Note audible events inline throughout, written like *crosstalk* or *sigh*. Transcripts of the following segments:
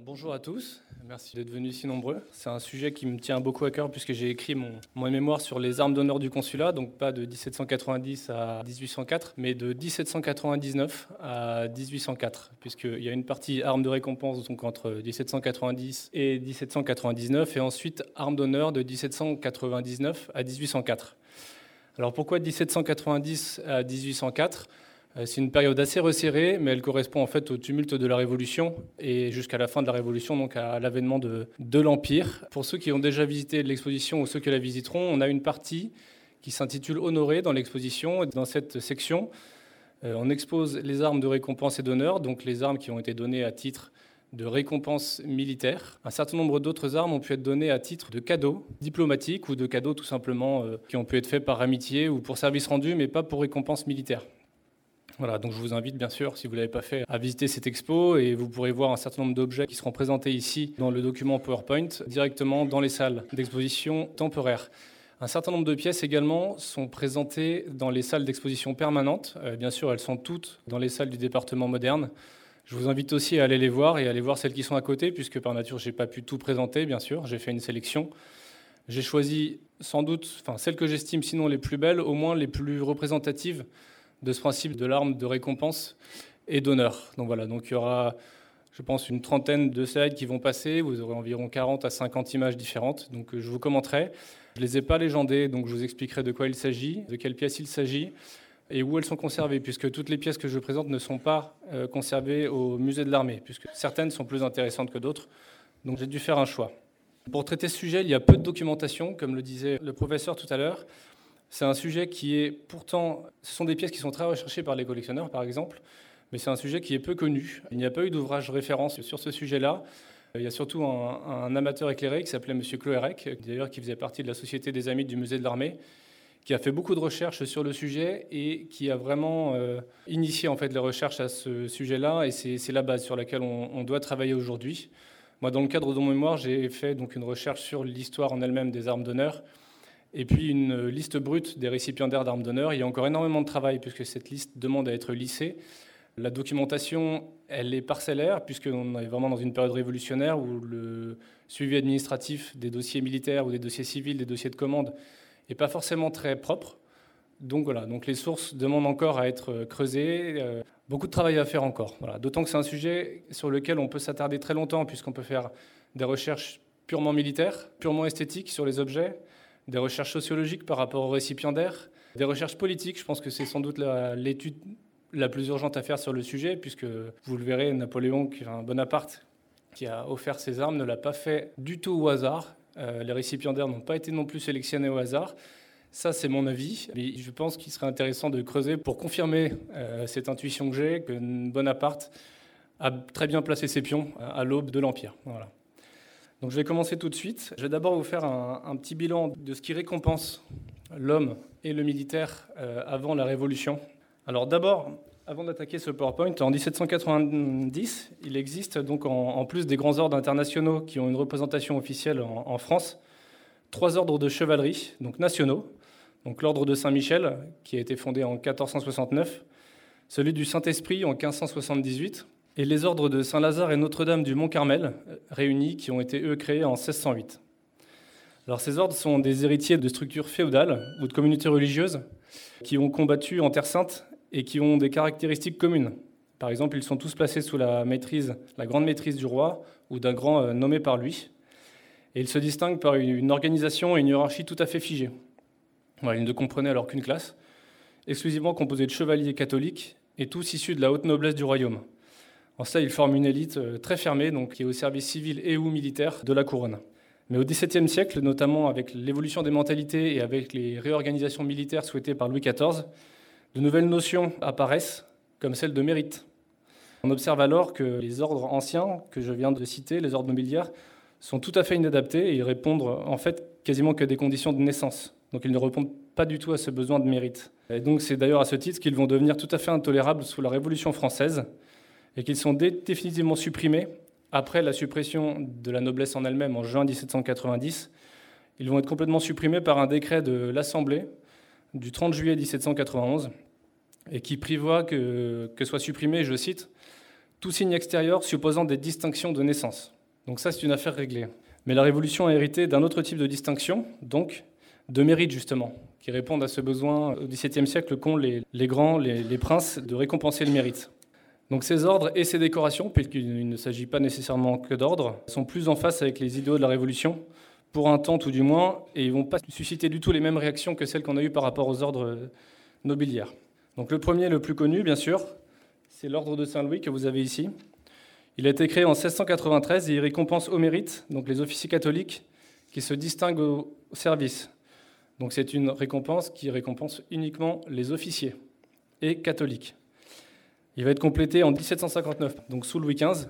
bonjour à tous, merci d'être venus si nombreux. C'est un sujet qui me tient beaucoup à cœur puisque j'ai écrit mon, mémoire sur les armes d'honneur du consulat, donc pas de 1790 à 1804, mais de 1799 à 1804, puisqu'il y a une partie armes de récompense donc entre 1790 et 1799, et ensuite armes d'honneur de 1799 à 1804. Alors pourquoi 1790 à 1804 euh, c'est une période assez resserrée, mais elle correspond en fait au tumulte de la Révolution et jusqu'à la fin de la Révolution, donc à l'avènement de, l'Empire. Pour ceux qui ont déjà visité l'exposition ou ceux qui la visiteront, on a une partie qui s'intitule Honoré dans l'exposition. Dans cette section, euh, on expose les armes de récompense et d'honneur, donc les armes qui ont été données à titre de récompense militaire. Un certain nombre d'autres armes ont pu être données à titre de cadeaux diplomatiques ou de cadeaux tout simplement euh, qui ont pu être faits par amitié ou pour service rendu, mais pas pour récompense militaire. Voilà, donc je vous invite bien sûr, si vous ne l'avez pas fait, à visiter cette expo et vous pourrez voir un certain nombre d'objets qui seront présentés ici dans le document PowerPoint directement dans les salles d'exposition temporaires. Un certain nombre de pièces également sont présentées dans les salles d'exposition permanentes. Euh, bien sûr, elles sont toutes dans les salles du département moderne. Je vous invite aussi à aller les voir et à aller voir celles qui sont à côté, puisque par nature, je n'ai pas pu tout présenter, bien sûr. J'ai fait une sélection. J'ai choisi sans doute, enfin, celles que j'estime sinon les plus belles, au moins les plus représentatives de ce principe de l'arme de récompense et d'honneur. Donc voilà, donc il y aura, je pense, une trentaine de slides qui vont passer. Vous aurez environ 40 à 50 images différentes. Donc je vous commenterai. Je ne les ai pas légendées, donc je vous expliquerai de quoi il s'agit, de quelles pièces il s'agit et où elles sont conservées, puisque toutes les pièces que je présente ne sont pas euh, conservées au musée de l'armée, puisque certaines sont plus intéressantes que d'autres. Donc j'ai dû faire un choix. Pour traiter ce sujet, il y a peu de documentation, comme le disait le professeur tout à l'heure. C'est un sujet qui est pourtant, ce sont des pièces qui sont très recherchées par les collectionneurs, par exemple, mais c'est un sujet qui est peu connu. Il n'y a pas eu d'ouvrage référence sur ce sujet-là. Il y a surtout un, amateur éclairé qui s'appelait M. Cloérec, d'ailleurs qui faisait partie de la Société des Amis du Musée de l'Armée, qui a fait beaucoup de recherches sur le sujet et qui a vraiment euh, initié en fait les recherches à ce sujet-là. Et c'est la base sur laquelle on, on doit travailler aujourd'hui. Moi, dans le cadre de mon mémoire, j'ai fait donc une recherche sur l'histoire en elle-même des armes d'honneur et puis une liste brute des récipiendaires d'armes d'honneur. Il y a encore énormément de travail puisque cette liste demande à être lissée. La documentation, elle est parcellaire puisqu'on est vraiment dans une période révolutionnaire où le suivi administratif des dossiers militaires ou des dossiers civils, des dossiers de commande, n'est pas forcément très propre. Donc voilà, donc les sources demandent encore à être creusées. Euh, beaucoup de travail à faire encore. D'autant que c'est un sujet sur lequel on peut s'attarder très longtemps puisqu'on peut faire des recherches purement militaires, purement esthétiques sur les objets, des recherches sociologiques par rapport aux récipiendaires, des recherches politiques. Je pense que c'est sans doute l'étude la, plus urgente à faire sur le sujet, puisque vous le verrez, Napoléon, enfin Bonaparte, qui a offert ses armes, ne l'a pas fait du tout au hasard. Euh, les récipiendaires n'ont pas été non plus sélectionnés au hasard. Ça, c'est mon avis. Mais je pense qu'il serait intéressant de creuser pour confirmer euh, cette intuition que j'ai, que Bonaparte a très bien placé ses pions à l'aube de l'Empire. Voilà. Donc je vais commencer tout de suite. Je vais d'abord vous faire un, petit bilan de ce qui récompense l'homme et le militaire euh, avant la Révolution. Alors d'abord, avant d'attaquer ce PowerPoint, en 1790, il existe donc en, plus des grands ordres internationaux qui ont une représentation officielle en, France, trois ordres de chevalerie, donc nationaux. Donc l'ordre de Saint-Michel, qui a été fondé en 1469, celui du Saint-Esprit en 1578, et les ordres de Saint-Lazare et Notre-Dame du Mont-Carmel, réunis, qui ont été eux créés en 1608. Alors ces ordres sont des héritiers de structures féodales ou de communautés religieuses qui ont combattu en Terre Sainte et qui ont des caractéristiques communes. Par exemple, ils sont tous placés sous la maîtrise, la grande maîtrise du roi ou d'un grand euh, nommé par lui. Et ils se distinguent par une organisation et une hiérarchie tout à fait figées. ils ne comprenaient alors qu'une classe, exclusivement composée de chevaliers catholiques et tous issus de la haute noblesse du royaume. En ça, ils forment une élite euh, très fermée, donc qui est au service civil et ou militaire de la couronne. Mais au XVIIe siècle, notamment avec l'évolution des mentalités et avec les réorganisations militaires souhaitées par Louis XIV, de nouvelles notions apparaissent, comme celle de mérite. On observe alors que les ordres anciens que je viens de citer, les ordres nobiliaires, sont tout à fait inadaptés et ils répondent en fait quasiment que des conditions de naissance. Donc ils ne répondent pas du tout à ce besoin de mérite. Et donc c'est d'ailleurs à ce titre qu'ils vont devenir tout à fait intolérables sous la Révolution française, et qu'ils sont définitivement supprimés après la suppression de la noblesse en elle-même en juin 1790. Ils vont être complètement supprimés par un décret de l'Assemblée du 30 juillet 1791 et qui prévoit que, que soit supprimé, je cite, tout signe extérieur supposant des distinctions de naissance. Donc ça, c'est une affaire réglée. Mais la Révolution a hérité d'un autre type de distinction, donc de mérite justement, qui répondent à ce besoin au XVIIe siècle qu'ont les, grands, les, princes, de récompenser le mérite. Donc ces ordres et ces décorations, puisqu'il ne s'agit pas nécessairement que d'ordres, sont plus en face avec les idéaux de la Révolution, pour un temps tout du moins, et ils ne vont pas susciter du tout les mêmes réactions que celles qu'on a eues par rapport aux ordres nobiliaires. Donc le premier, le plus connu, bien sûr, c'est l'ordre de Saint-Louis que vous avez ici. Il a été créé en 1693 et il récompense au mérite donc les officiers catholiques qui se distinguent au service. Donc c'est une récompense qui récompense uniquement les officiers et catholiques. Il va être complété en 1759, donc sous Louis XV,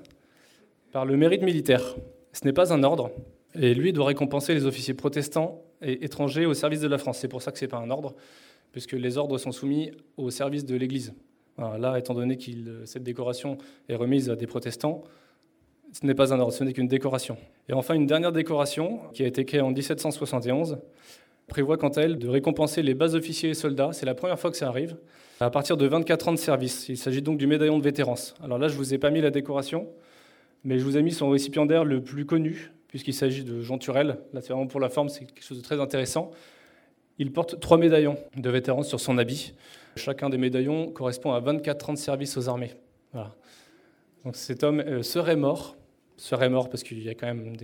par le mérite militaire. Ce n'est pas un ordre, et lui doit récompenser les officiers protestants et étrangers au service de la France. C'est pour ça que ce n'est pas un ordre, puisque les ordres sont soumis au service de l'Église. là, étant donné que cette décoration est remise à des protestants, ce n'est pas un ordre, ce n'est qu'une décoration. Et enfin, une dernière décoration, qui a été créée en 1771, prévoit quant à elle de récompenser les bas officiers et soldats. C'est la première fois que ça arrive à partir de 24 ans de service. Il s'agit donc du médaillon de vétérance. Alors là, je ne vous ai pas mis la décoration, mais je vous ai mis son récipiendaire le plus connu, puisqu'il s'agit de Jean Turel. Là, c'est vraiment pour la forme, c'est quelque chose de très intéressant. Il porte trois médaillons de vétérance sur son habit. Chacun des médaillons correspond à 24 ans de service aux armées. Donc cet homme euh, serait mort, serait mort parce qu'il y a quand même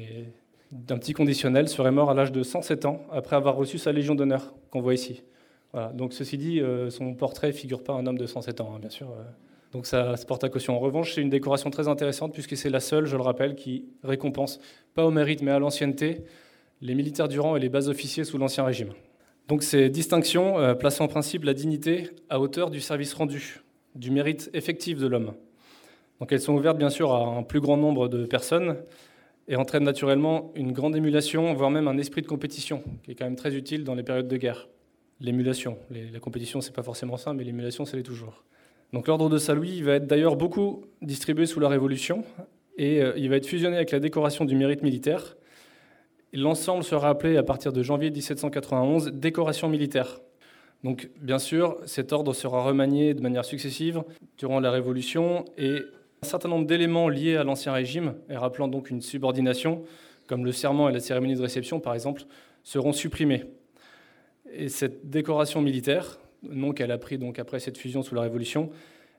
d'un petit conditionnel, serait mort à l'âge de 107 ans après avoir reçu sa Légion d'honneur qu'on voit ici. Donc, ceci dit, euh, son portrait ne figure pas un homme de 107 ans, hein, bien sûr. Euh. Donc ça se porte à caution. En revanche, c'est une décoration très intéressante puisque c'est la seule, je le rappelle, qui récompense, pas au mérite mais à l'ancienneté, les militaires du rang et les bas officiers sous l'Ancien Régime. Donc ces distinctions euh, placent en principe la dignité à hauteur du service rendu, du mérite effectif de l'homme. Donc elles sont ouvertes bien sûr à un plus grand nombre de personnes et entraînent naturellement une grande émulation, voire même un esprit de compétition, qui est quand même très utile dans les périodes de guerre l'émulation. La compétition, c'est pas forcément ça, mais l'émulation, c'est l'est toujours. Donc l'ordre de Saint-Louis va être d'ailleurs beaucoup distribué sous la Révolution et euh, il va être fusionné avec la décoration du mérite militaire. L'ensemble sera appelé à partir de janvier 1791 décoration militaire. Donc bien sûr, cet ordre sera remanié de manière successive durant la Révolution et un certain nombre d'éléments liés à l'Ancien Régime, et rappelant donc une subordination, comme le serment et la cérémonie de réception par exemple, seront supprimés. Et cette décoration militaire, nom qu'elle a pris donc après cette fusion sous la Révolution,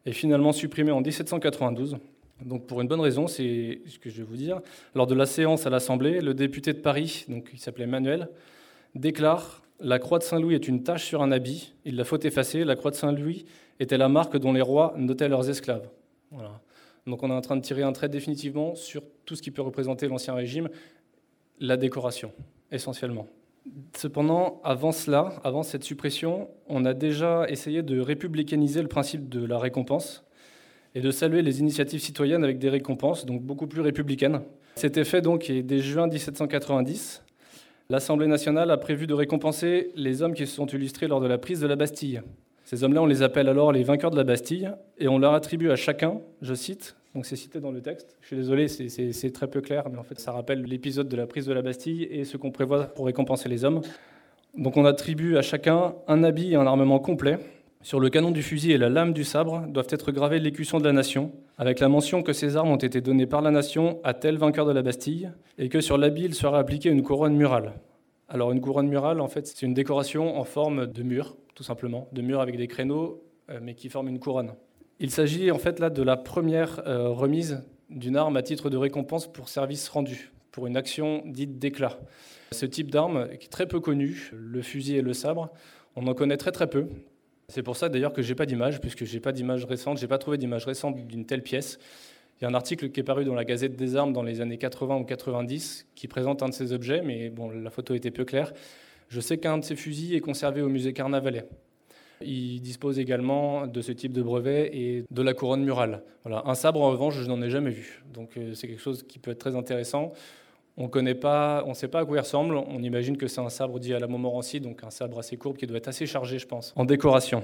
est finalement supprimée en 1792. Donc pour une bonne raison, c'est ce que je vais vous dire. Lors de la séance à l'Assemblée, le député de Paris, donc s'appelait Manuel, déclare la croix de Saint-Louis est une tache sur un habit, il la faut effacer. La croix de Saint-Louis était la marque dont les rois notaient leurs esclaves. Donc on est en train de tirer un trait définitivement sur tout ce qui peut représenter l'Ancien Régime, la décoration, essentiellement. Cependant, avant cela, avant cette suppression, on a déjà essayé de républicaniser le principe de la récompense et de saluer les initiatives citoyennes avec des récompenses, donc beaucoup plus républicaines. C'était fait donc dès juin 1790. L'Assemblée nationale a prévu de récompenser les hommes qui se sont illustrés lors de la prise de la Bastille. Ces hommes-là, on les appelle alors les vainqueurs de la Bastille, et on leur attribue à chacun, je cite, donc c'est cité dans le texte. Je suis désolé, c'est très peu clair, mais en fait ça rappelle l'épisode de la prise de la Bastille et ce qu'on prévoit pour récompenser les hommes. Donc on attribue à chacun un habit et un armement complet. Sur le canon du fusil et la lame du sabre doivent être gravés l'écusson de la nation, avec la mention que ces armes ont été données par la nation à tel vainqueur de la Bastille, et que sur l'habit il sera appliqué une couronne murale. Alors une couronne murale, en fait, c'est une décoration en forme de mur, tout simplement, de mur avec des créneaux, euh, mais qui forment une couronne. Il s'agit en fait là de la première euh, remise d'une arme à titre de récompense pour service rendu, pour une action dite d'éclat. Ce type d'arme est très peu connu, le fusil et le sabre, on en connaît très très peu. C'est pour ça d'ailleurs que j'ai pas d'image, puisque j'ai pas d'image récente, j'ai pas trouvé d'image récente d'une telle pièce. Il y a un article qui est paru dans la Gazette des Armes dans les années 80 ou 90 qui présente un de ces objets, mais bon, la photo était peu claire. Je sais qu'un de ces fusils est conservé au musée Carnavalet. Il dispose également de ce type de brevet et de la couronne murale. Voilà. Un sabre, en revanche, je n'en ai jamais vu. Donc euh, c'est quelque chose qui peut être très intéressant. On ne pas, on sait pas à quoi il ressemble. On imagine que c'est un sabre dit à la Montmorency, donc un sabre assez courbe qui doit être assez chargé, je pense, en décoration.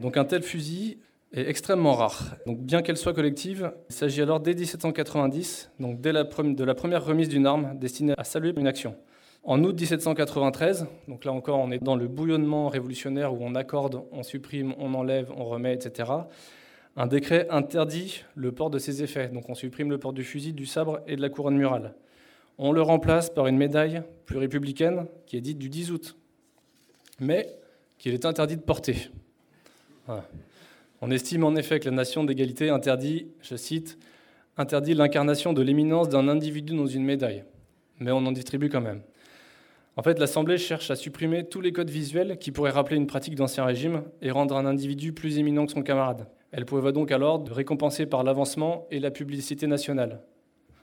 Donc un tel fusil est extrêmement rare. Donc bien qu'elle soit collective, il s'agit alors dès 1790, donc dès de la première remise d'une arme destinée à saluer une action. En août 1793, donc là encore on est dans le bouillonnement révolutionnaire où on accorde, on supprime, on enlève, on remet, etc. Un décret interdit le port de ces effets, donc on supprime le port du fusil, du sabre et de la couronne murale. On le remplace par une médaille plus républicaine qui est dite du 10 août, mais qu'il est interdit de porter. On estime en effet que la nation d'égalité interdit, je cite, interdit l'incarnation de l'éminence d'un individu dans une médaille, mais on en distribue quand même. En fait, l'Assemblée cherche à supprimer tous les codes visuels qui pourraient rappeler une pratique d'Ancien Régime et rendre un individu plus éminent que son camarade. Elle prévoit donc alors de récompenser par l'avancement et la publicité nationale.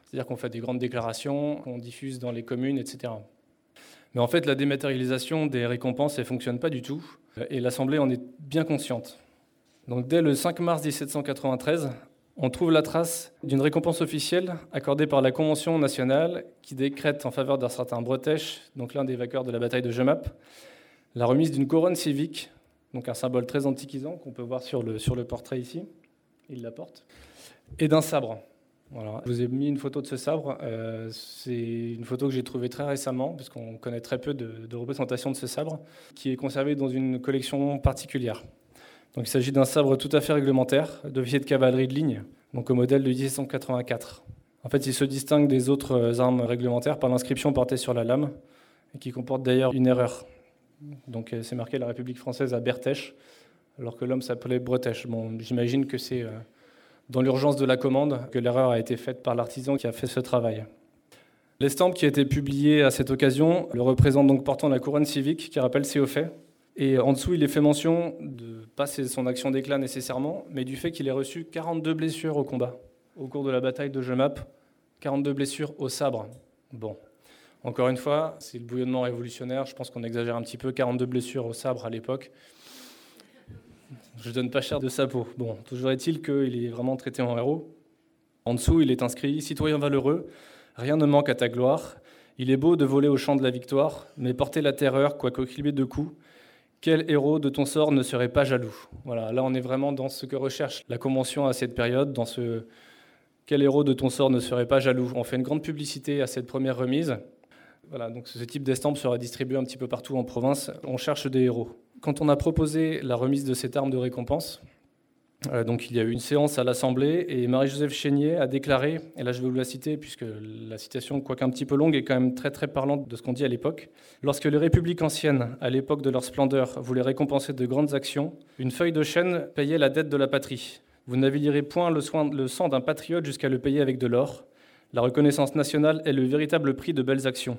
C'est-à-dire qu'on fait des grandes déclarations, qu'on diffuse dans les communes, etc. Mais en fait, la dématérialisation des récompenses, elle ne fonctionne pas du tout, et l'Assemblée en est bien consciente. Donc dès le 5 mars 1793, on trouve la trace d'une récompense officielle accordée par la Convention nationale qui décrète en faveur d'un certain Bretèche, donc l'un des vainqueurs de la bataille de Jemap, la remise d'une couronne civique, donc un symbole très antiquisant qu'on peut voir sur le, portrait ici, il la porte, et d'un sabre. Voilà. Je vous ai mis une photo de ce sabre. Euh, c'est une photo que j'ai trouvée très récemment, puisqu'on connaît très peu de, représentations de ce sabre, qui est conservé dans une collection particulière. Donc, il s'agit d'un sabre tout à fait réglementaire, d'officier de cavalerie de ligne, donc au modèle de 1784. En fait, il se distingue des autres euh, armes réglementaires par l'inscription portée sur la lame, et qui comporte d'ailleurs une erreur. Donc, euh, c'est marqué la République française à Bertèche, alors que l'homme s'appelait Bretèche. J'imagine que c'est euh, dans l'urgence de la commande que l'erreur a été faite par l'artisan qui a fait ce travail. L'estampe qui a été publiée à cette occasion le représente donc portant la couronne civique qui rappelle ses hauts et en dessous, il est fait mention de pas son action d'éclat nécessairement, mais du fait qu'il ait reçu 42 blessures au combat au cours de la bataille de Jemap, 42 blessures au sabre. Bon, encore une fois, c'est le bouillonnement révolutionnaire. Je pense qu'on exagère un petit peu. 42 blessures au sabre à l'époque. Je donne pas cher de sa peau. Bon, toujours est-il qu'il est vraiment traité en héros. En dessous, il est inscrit Citoyen valeureux, rien ne manque à ta gloire. Il est beau de voler au champ de la victoire, mais porter la terreur, quoique clivé de coups, quel héros de ton sort ne serait pas jaloux? Voilà, là on est vraiment dans ce que recherche la Convention à cette période, dans ce quel héros de ton sort ne serait pas jaloux? On fait une grande publicité à cette première remise. Voilà, donc ce type d'estampe sera distribué un petit peu partout en province. On cherche des héros. Quand on a proposé la remise de cette arme de récompense, donc il y a eu une séance à l'Assemblée et Marie-Joseph Chénier a déclaré, et là je vais vous la citer puisque la citation, quoique un petit peu longue, est quand même très très parlante de ce qu'on dit à l'époque. Lorsque les républiques anciennes, à l'époque de leur splendeur, voulaient récompenser de grandes actions, une feuille de chêne payait la dette de la patrie. Vous n'avilirez point le, le sang d'un patriote jusqu'à le payer avec de l'or. La reconnaissance nationale est le véritable prix de belles actions.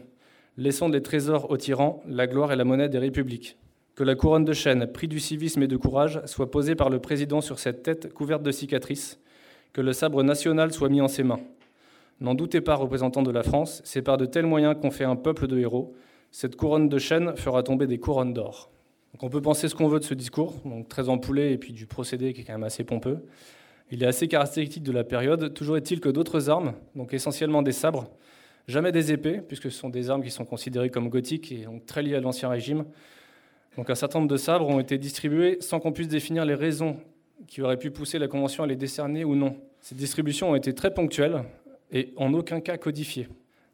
Laissons des trésors aux tyrans, la gloire est la monnaie des républiques. Que la couronne de chêne, prix du civisme et de courage, soit posée par le président sur cette tête couverte de cicatrices. Que le sabre national soit mis en ses mains. N'en doutez pas, représentants de la France, c'est par de tels moyens qu'on fait un peuple de héros. Cette couronne de chêne fera tomber des couronnes d'or. on peut penser ce qu'on veut de ce discours, donc très empoulé, et puis du procédé qui est quand même assez pompeux. Il est assez caractéristique de la période. Toujours est-il que d'autres armes, donc essentiellement des sabres, jamais des épées, puisque ce sont des armes qui sont considérées comme gothiques et donc très liées à l'Ancien Régime, donc un certain nombre de sabres ont été distribués sans qu'on puisse définir les raisons qui auraient pu pousser la Convention à les décerner ou non. Ces distributions ont été très ponctuelles et en aucun cas codifiées.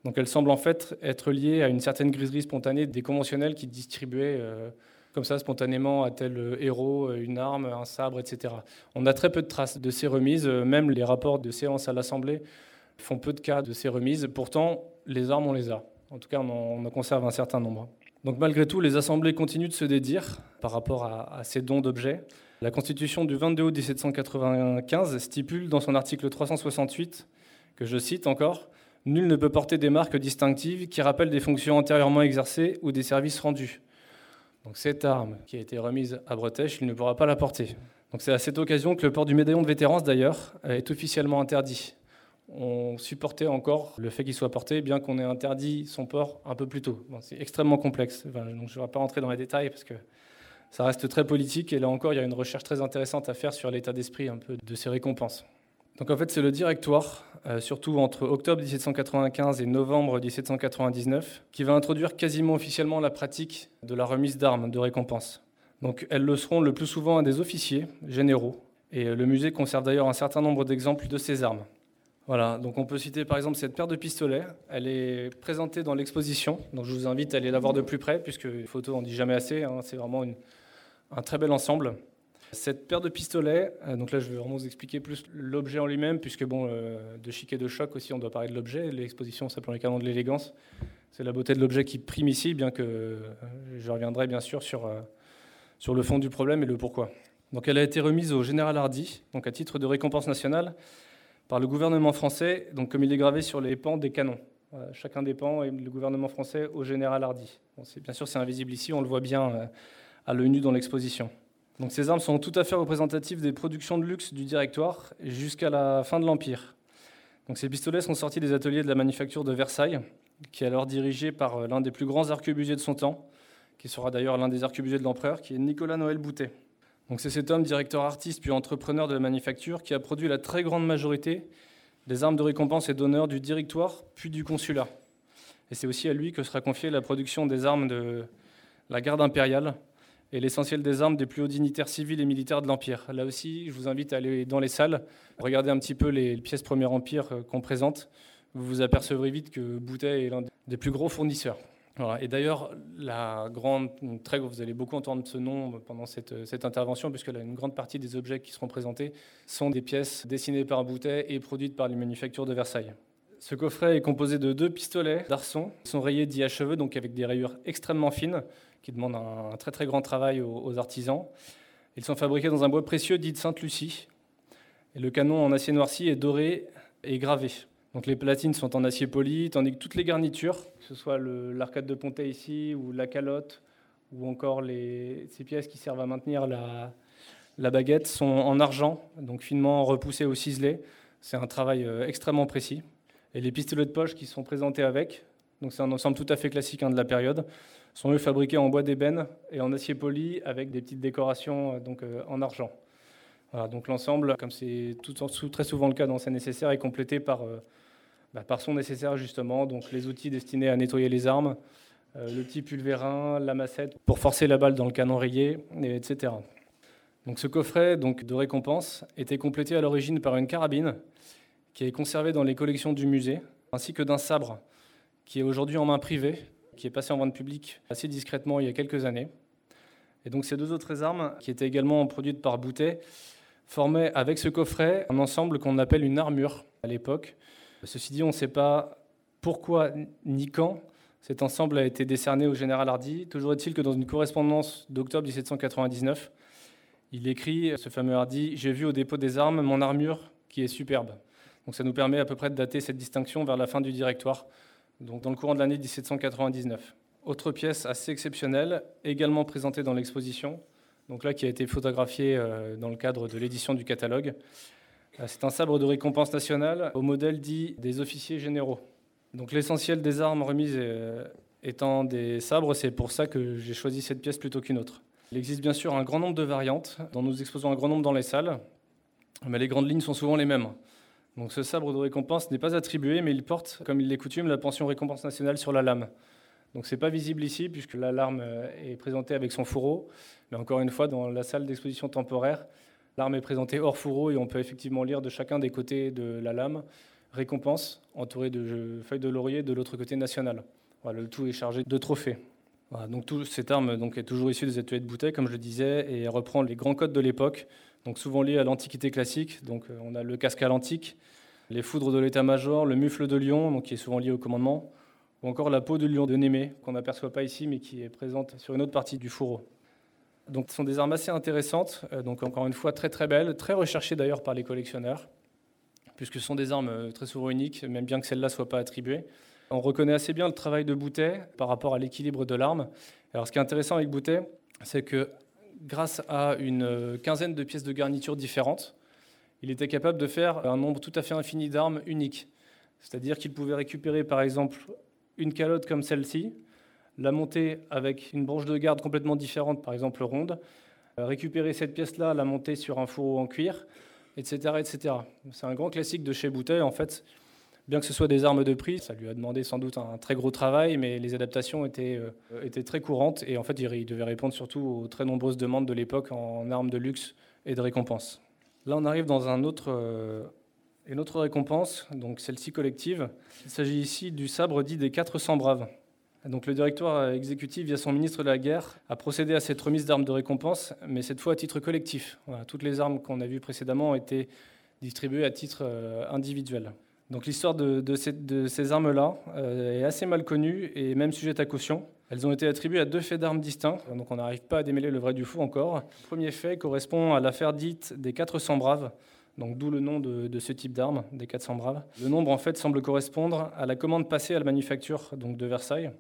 Donc elles semblent en fait être liées à une certaine griserie spontanée des conventionnels qui distribuaient euh, comme ça spontanément à tel héros une arme, un sabre, etc. On a très peu de traces de ces remises, même les rapports de séance à l'Assemblée font peu de cas de ces remises. Pourtant, les armes, on les a. En tout cas, on en conserve un certain nombre. Donc malgré tout, les assemblées continuent de se dédire par rapport à, ces dons d'objets. La Constitution du 22 août 1795 stipule dans son article 368, que je cite encore, Nul ne peut porter des marques distinctives qui rappellent des fonctions antérieurement exercées ou des services rendus. Donc cette arme qui a été remise à Bretèche, il ne pourra pas la porter. C'est à cette occasion que le port du médaillon de vétérance d'ailleurs est officiellement interdit on supportait encore le fait qu'il soit porté, bien qu'on ait interdit son port un peu plus tôt. c'est extrêmement complexe. donc je ne vais pas rentrer dans les détails parce que ça reste très politique. Et là encore, il y a une recherche très intéressante à faire sur l'état d'esprit de ces récompenses. Donc en fait, c'est le directoire, euh, surtout entre octobre 1795 et novembre 1799, qui va introduire quasiment officiellement la pratique de la remise d'armes de récompense. Donc elles le seront le plus souvent à des officiers généraux. Et le musée conserve d'ailleurs un certain nombre d'exemples de ces armes. Voilà, donc on peut citer par exemple cette paire de pistolets. Elle est présentée dans l'exposition, donc je vous invite à aller la voir de plus près, puisque les photos, on dit jamais assez. Hein. c'est vraiment un très bel ensemble. Cette paire de pistolets, euh, donc là je vais vraiment vous expliquer plus l'objet en lui-même, puisque bon, euh, de chic et de choc aussi, on doit parler de l'objet. L'exposition s'appelle canons de l'élégance. C'est la beauté de l'objet qui prime ici, bien que euh, je reviendrai bien sûr sur, sur le fond du problème et le pourquoi. Donc elle a été remise au général Hardy, donc à titre de récompense nationale, par le gouvernement français, donc comme il est gravé sur les pans des canons. chacun des pans et le gouvernement français au général Hardy. Bien sûr, c'est invisible ici, on le voit bien à l'œil nu dans l'exposition. Donc ces armes sont tout à fait représentatives des productions de luxe du directoire jusqu'à la fin de l'Empire. Donc ces pistolets sont sortis des ateliers de la manufacture de Versailles, qui est alors dirigé par euh, l'un des plus grands arquebusiers de son temps, qui sera d'ailleurs l'un des arquebusiers de l'empereur, qui est Nicolas Noël Boutet. C'est cet homme, directeur artiste puis entrepreneur de la manufacture, qui a produit la très grande majorité des armes de récompense et d'honneur du directoire puis du consulat. Et c'est aussi à lui que sera confiée la production des armes de la garde impériale, et l'essentiel des armes des plus hauts dignitaires civils et militaires de l'Empire. Là aussi, je vous invite à aller dans les salles, regarder un petit peu les pièces Premier Empire euh, qu'on présente. Vous vous apercevrez vite que Boutet est l'un des plus gros fournisseurs. Et d'ailleurs, la grande, vous allez beaucoup entendre ce nom pendant cette, intervention, puisque une grande partie des objets qui seront présentés sont des pièces dessinées par Boutet et produites par les manufactures de Versailles. Ce coffret est composé de deux pistolets d'arçon, qui sont rayés dits à cheveux, donc avec des rayures extrêmement fines, qui demandent un, très très grand travail aux, artisans. Ils sont fabriqués dans un bois précieux dit de Sainte-Lucie. Le canon en acier noirci est doré et gravé. Donc les platines sont en acier poli, tandis que toutes les garnitures, que ce soit l'arcade de Pontet ici, ou la calotte, ou encore ces pièces qui servent à maintenir la, baguette, sont en argent, donc finement repoussées au ciselé. C'est un travail euh, extrêmement précis. Et les pistolets de poche qui sont présentés avec, donc c'est un ensemble tout à fait classique hein, de la période, sont eux fabriqués en bois d'ébène et en acier poli avec des petites décorations euh, donc, euh, en argent. donc l'ensemble, comme c'est très souvent le cas dans ces nécessaires, est complété par, bah, par son nécessaire justement, donc les outils destinés à nettoyer les armes, le petit pulvérin, la massette pour forcer la balle dans le canon rayé, etc. Donc ce coffret donc, de récompense était complété à l'origine par une carabine qui est conservée dans les collections du musée, ainsi que d'un sabre qui est aujourd'hui en main privée, qui est passé en vente publique assez discrètement il y a quelques années. Et donc ces deux autres armes, qui étaient également produites par Boutet, formaient avec ce coffret un ensemble qu'on appelle une armure à l'époque. Ceci dit, on ne sait pas pourquoi ni quand cet ensemble a été décerné au général Hardy. Toujours est-il que dans une correspondance d'octobre 1799, il écrit, ce fameux Hardy, J'ai vu au dépôt des armes mon armure qui est superbe. Donc ça nous permet à peu près de dater cette distinction vers la fin du directoire, donc dans le courant de l'année 1799. Autre pièce assez exceptionnelle, également présentée dans l'exposition, donc là qui a été photographiée euh, dans le cadre de l'édition du catalogue. Euh, c'est un sabre de récompense nationale au modèle dit des officiers généraux. Donc l'essentiel des armes remises euh, étant des sabres, c'est pour ça que j'ai choisi cette pièce plutôt qu'une autre. Il existe bien sûr un grand nombre de variantes, dont nous exposons un grand nombre dans les salles, mais les grandes lignes sont souvent les mêmes. Donc ce sabre de récompense n'est pas attribué, mais il porte, comme il l'est coutume, la pension récompense nationale sur la lame. Donc c'est pas visible ici, puisque la lame euh, est présentée avec son fourreau. Mais encore une fois, dans la salle d'exposition temporaire, l'arme est présentée hors fourreau et on peut effectivement lire de chacun des côtés de la lame récompense, entourée de feuilles de laurier de l'autre côté national. Le tout est chargé de trophées. donc cette arme est toujours issue des ateliers de bouteilles, comme je le disais, et reprend les grands codes de l'époque, donc souvent liés à l'Antiquité classique. Donc euh, on a le casque à l'antique, les foudres de l'état-major, le mufle de lion, donc qui est souvent lié au commandement, ou encore la peau de lion de Némée, qu'on n'aperçoit pas ici, mais qui est présente sur une autre partie du fourreau. Donc ce sont des armes assez intéressantes, euh, donc encore une fois très très belles, très recherchées d'ailleurs par les collectionneurs, puisque ce sont des armes euh, très souvent uniques, même bien que celles-là ne soient pas attribuées. On reconnaît assez bien le travail de Boutet par rapport à l'équilibre de l'arme. Alors ce qui est intéressant avec Boutet, c'est que grâce à une quinzaine de pièces de garniture différentes, il était capable de faire un nombre tout à fait infini d'armes uniques. C'est-à-dire qu'il pouvait récupérer par exemple une calotte comme celle-ci, la monter avec une branche de garde complètement différente, par exemple ronde, euh, récupérer cette pièce-là, la monter sur un fourreau en cuir, etc. etc. C'est un grand classique de chez Boutet. En fait, bien que ce soit des armes de prix, ça lui a demandé sans doute un très gros travail, mais les adaptations étaient, euh, étaient très courantes et en fait, il devait répondre surtout aux très nombreuses demandes de l'époque en armes de luxe et de récompense. Là, on arrive dans un autre, euh, une autre récompense, donc celle-ci collective. Il s'agit ici du sabre dit des 400 braves. Donc le directoire exécutif, via son ministre de la Guerre, a procédé à cette remise d'armes de récompense, mais cette fois à titre collectif. toutes les armes qu'on a vues précédemment ont été distribuées à titre euh, individuel. Donc l'histoire de, ces, armes-là euh, est assez mal connue et même sujette à caution. Elles ont été attribuées à deux faits d'armes distincts, donc on n'arrive pas à démêler le vrai du faux encore. Le premier fait correspond à l'affaire dite des 400 braves, donc d'où le nom de, ce type d'armes, des 400 braves. Le nombre en fait semble correspondre à la commande passée à la manufacture donc de Versailles.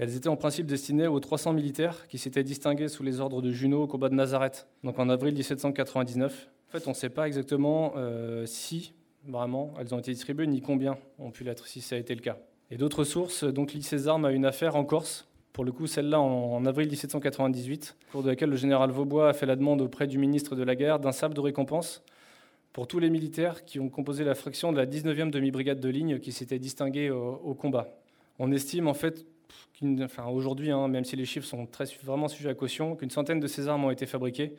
Elles étaient en principe destinées aux 300 militaires qui s'étaient distingués sous les ordres de Junot au combat de Nazareth, donc en avril 1799. En fait, on ne sait pas exactement euh, si vraiment elles ont été distribuées ni combien ont pu l'être si ça a été le cas. Et d'autres sources donc lient ces armes à une affaire en Corse pour le coup, celle-là en, avril 1798, au cours de laquelle le général Vaubois a fait la demande auprès du ministre de la Guerre d'un sable de récompense pour tous les militaires qui ont composé la fraction de la 19e demi-brigade de ligne qui s'était distinguée au, combat. On estime en fait, aujourd'hui, hein, même si les chiffres sont vraiment sujets à caution, qu'une centaine de ces armes ont été fabriquées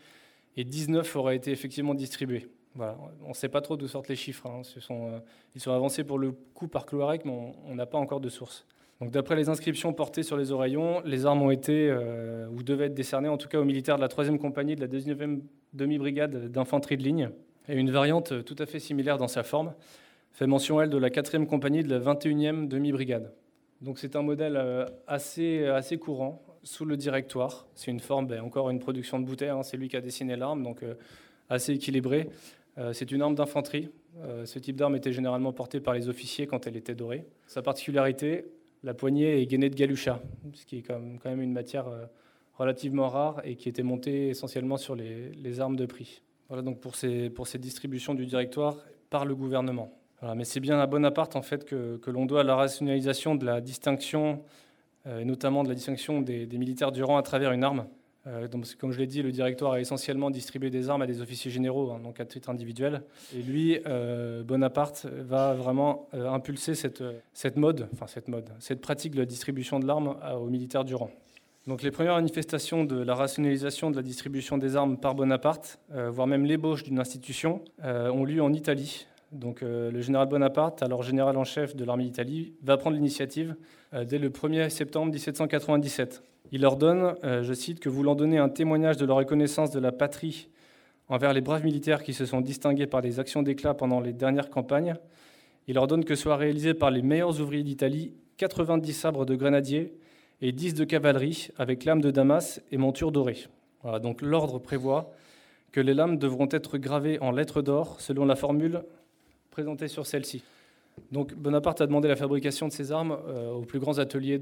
et 19 auraient été effectivement distribuées. On ne sait pas trop d'où sortent les chiffres. Hein. Euh, ils sont avancés pour le coup par Cloarec, mais on n'a pas encore de source. Donc, d'après les inscriptions portées sur les oreillons, les armes ont été euh, ou devaient être décernées en tout cas aux militaires de la 3e compagnie de la 19e demi-brigade d'infanterie de ligne. Et une variante tout à fait similaire dans sa forme fait mention, elle, de la 4e compagnie de la 21e demi-brigade. Donc c'est un modèle euh, assez, assez courant sous le directoire. C'est une forme, ben, encore une production de bouteille, hein. c'est lui qui a dessiné l'arme, donc euh, assez équilibré. c'est une arme d'infanterie. ce type d'arme était généralement porté par les officiers quand elle était dorée. Sa particularité, la poignée est gainée de galucha, ce qui est quand même une matière euh, relativement rare et qui était montée essentiellement sur les, armes de prix. Voilà donc pour ces, pour ces distributions du directoire par le gouvernement. Mais c'est bien à Bonaparte en fait que, l'on doit la rationalisation de la distinction, euh, et notamment de la distinction des, militaires du rang à travers une arme. Euh, comme je l'ai dit, le directoire a essentiellement distribué des armes à des officiers généraux, hein, donc à titre individuel. Et lui, euh, Bonaparte, va vraiment impulser cette mode, enfin cette mode, cette pratique de la distribution de l'arme aux militaires du rang. Donc les premières manifestations de la rationalisation de la distribution des armes par Bonaparte, voire même l'ébauche d'une institution, ont lieu en Italie. Donc le général Bonaparte, alors général en chef de l'armée d'Italie, va prendre l'initiative dès le 1er septembre 1797. Il leur donne, euh, je cite, que voulant donner un témoignage de leur reconnaissance de la patrie envers les braves militaires qui se sont distingués par des actions d'éclat pendant les dernières campagnes, il ordonne que soient réalisés par les meilleurs ouvriers d'Italie 90 sabres de grenadiers et 10 de cavalerie avec lames de Damas et montures dorées. Donc l'ordre prévoit que les lames devront être gravées en lettres d'or selon la formule présentée sur celle-ci. Donc Bonaparte a demandé la fabrication de ces armes euh, aux plus grands ateliers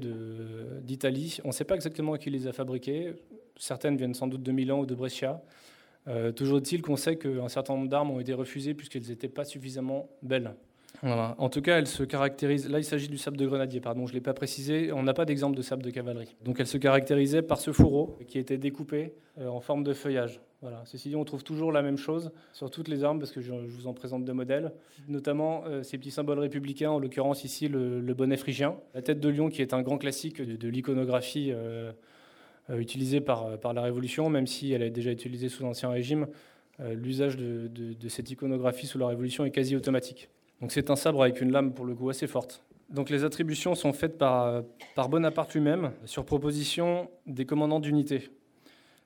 d'Italie. On ne sait pas exactement qui les a fabriquées. Certaines viennent sans doute de Milan ou de Brescia. Euh, toujours est-il qu'on sait qu'un certain nombre d'armes ont été refusées puisqu'elles n'étaient pas suffisamment belles. En tout cas, elles se caractérisent. Là, il s'agit du sable de grenadier, pardon, je ne l'ai pas précisé. On n'a pas d'exemple de sable de cavalerie. Donc, elles se caractérisaient par ce fourreau qui était découpé euh, en forme de feuillage. Voilà. Ceci dit, on trouve toujours la même chose sur toutes les armes, parce que je, vous en présente deux modèles, notamment euh, ces petits symboles républicains, en l'occurrence ici le, bonnet phrygien, la tête de lion qui est un grand classique de, l'iconographie euh, utilisée par, la Révolution, même si elle a déjà utilisée sous l'Ancien Régime. L'usage de, cette iconographie sous la Révolution est quasi automatique. Donc c'est un sabre avec une lame pour le coup assez forte. Donc les attributions sont faites par, par Bonaparte lui-même sur proposition des commandants d'unités.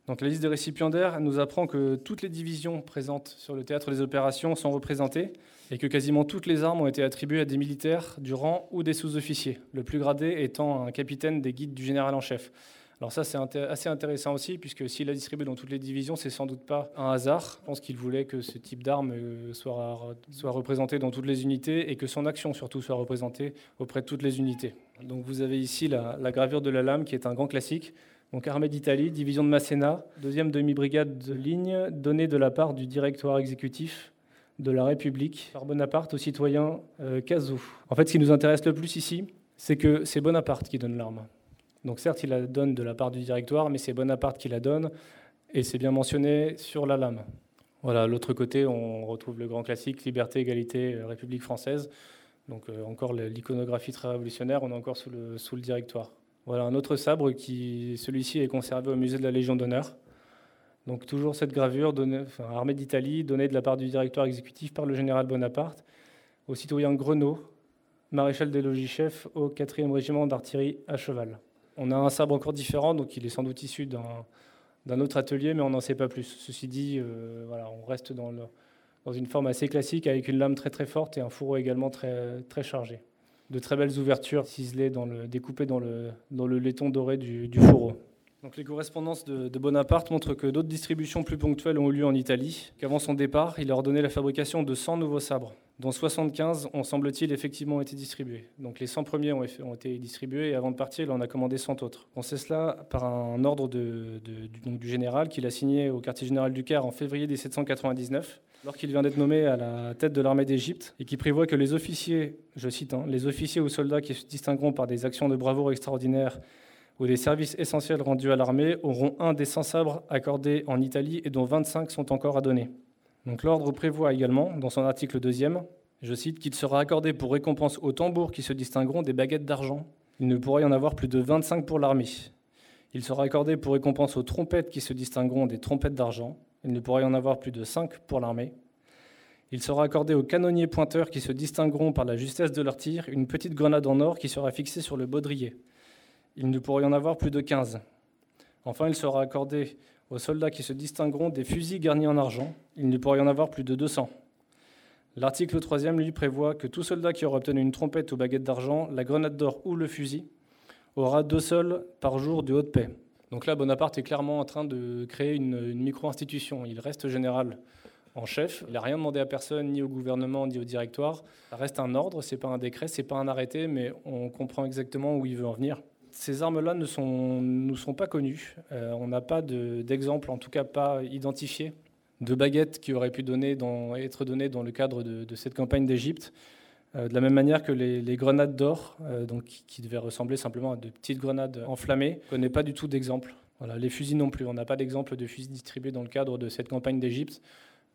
Donc la liste des récipiendaires nous apprend que toutes les divisions présentes sur le théâtre des opérations sont représentées et que quasiment toutes les armes ont été attribuées à des militaires du rang ou des sous-officiers, le plus gradé étant un capitaine des guides du général en chef. Alors ça, c'est assez intéressant aussi, puisque s'il a distribué dans toutes les divisions, c'est sans doute pas un hasard. Je pense qu'il voulait que ce type d'arme euh, soit, représenté dans toutes les unités et que son action surtout soit représentée auprès de toutes les unités. Donc vous avez ici la, gravure de la lame, qui est un grand classique. Donc armée d'Italie, division de Masséna, deuxième demi-brigade de ligne, donnée de la part du directoire exécutif de la République par Bonaparte au citoyen euh, Cazou. En fait, ce qui nous intéresse le plus ici, c'est que c'est Bonaparte qui donne l'arme. Donc certes, il la donne de la part du directoire, mais c'est Bonaparte qui la donne, et c'est bien mentionné sur la lame. Voilà, l'autre côté, on retrouve le grand classique liberté, égalité, euh, République française. Donc euh, encore l'iconographie très révolutionnaire, on est encore sous le, sous le directoire. Voilà un autre sabre qui, celui-ci, est conservé au musée de la Légion d'honneur. Donc toujours cette gravure, armée d'Italie, donnée de la part du directoire exécutif par le général Bonaparte au citoyen Grenot, maréchal des logis-chefs au 4e régiment d'artillerie à cheval. On a un sabre encore différent, donc il est sans doute issu d'un autre atelier, mais on n'en sait pas plus. Ceci dit, euh, on reste dans, dans, une forme assez classique avec une lame très très forte et un fourreau également très, très chargé. De très belles ouvertures ciselées, dans le, découpées dans le, dans le laiton doré du, du fourreau. Donc les correspondances de, Bonaparte montrent que d'autres distributions plus ponctuelles ont eu lieu en Italie, qu'avant son départ, il a ordonné la fabrication de 100 nouveaux sabres, dont 75 ont, semble-t-il, effectivement été distribués. Donc les 100 premiers ont, été distribués et avant de partir, il en a commandé 100 autres. On sait cela par un ordre du, général qu'il a signé au quartier général du Caire en février 1799, lorsqu'il vient d'être nommé à la tête de l'armée d'Égypte, et qui prévoit que les officiers, je cite, hein, les officiers ou soldats qui se distingueront par des actions de bravoure extraordinaires où des services essentiels rendus à l'armée auront un des 100 sabres accordés en Italie et dont 25 sont encore à donner. Donc l'ordre prévoit également, dans son article 2 je cite, qu'il sera accordé pour récompense aux tambours qui se distingueront des baguettes d'argent. Il ne pourra y en avoir plus de 25 pour l'armée. Il sera accordé pour récompense aux trompettes qui se distingueront des trompettes d'argent. Il ne pourra y en avoir plus de 5 pour l'armée. Il sera accordé aux canonniers pointeurs qui se distingueront par la justesse de leur tir une petite grenade en or qui sera fixée sur le baudrier. Il ne pourrait y en avoir plus de 15. Enfin, il sera accordé aux soldats qui se distingueront des fusils garnis en argent. Il ne pourrait y en avoir plus de 200. L'article 3 lui prévoit que tout soldat qui aura obtenu une trompette ou baguette d'argent, la grenade d'or ou le fusil aura deux sols par jour de haute paix. Donc là, Bonaparte est clairement en train de créer une, micro-institution. Il reste général en chef. Il n'a rien demandé à personne, ni au gouvernement, ni au directoire. Ça reste un ordre, c'est pas un décret, c'est pas un arrêté, mais on comprend exactement où il veut en venir ces armes-là ne sont, nous sont pas connues. Euh, on n'a pas d'exemple, en tout cas pas identifié, de baguettes qui auraient pu être données dans le cadre de, cette campagne d'Égypte. Euh, de la même manière que les, grenades d'or, euh, donc qui devaient ressembler simplement à de petites grenades enflammées, on n'a pas du tout d'exemple. Les fusils non plus. On n'a pas d'exemple de fusils distribués dans le cadre de cette campagne d'Égypte.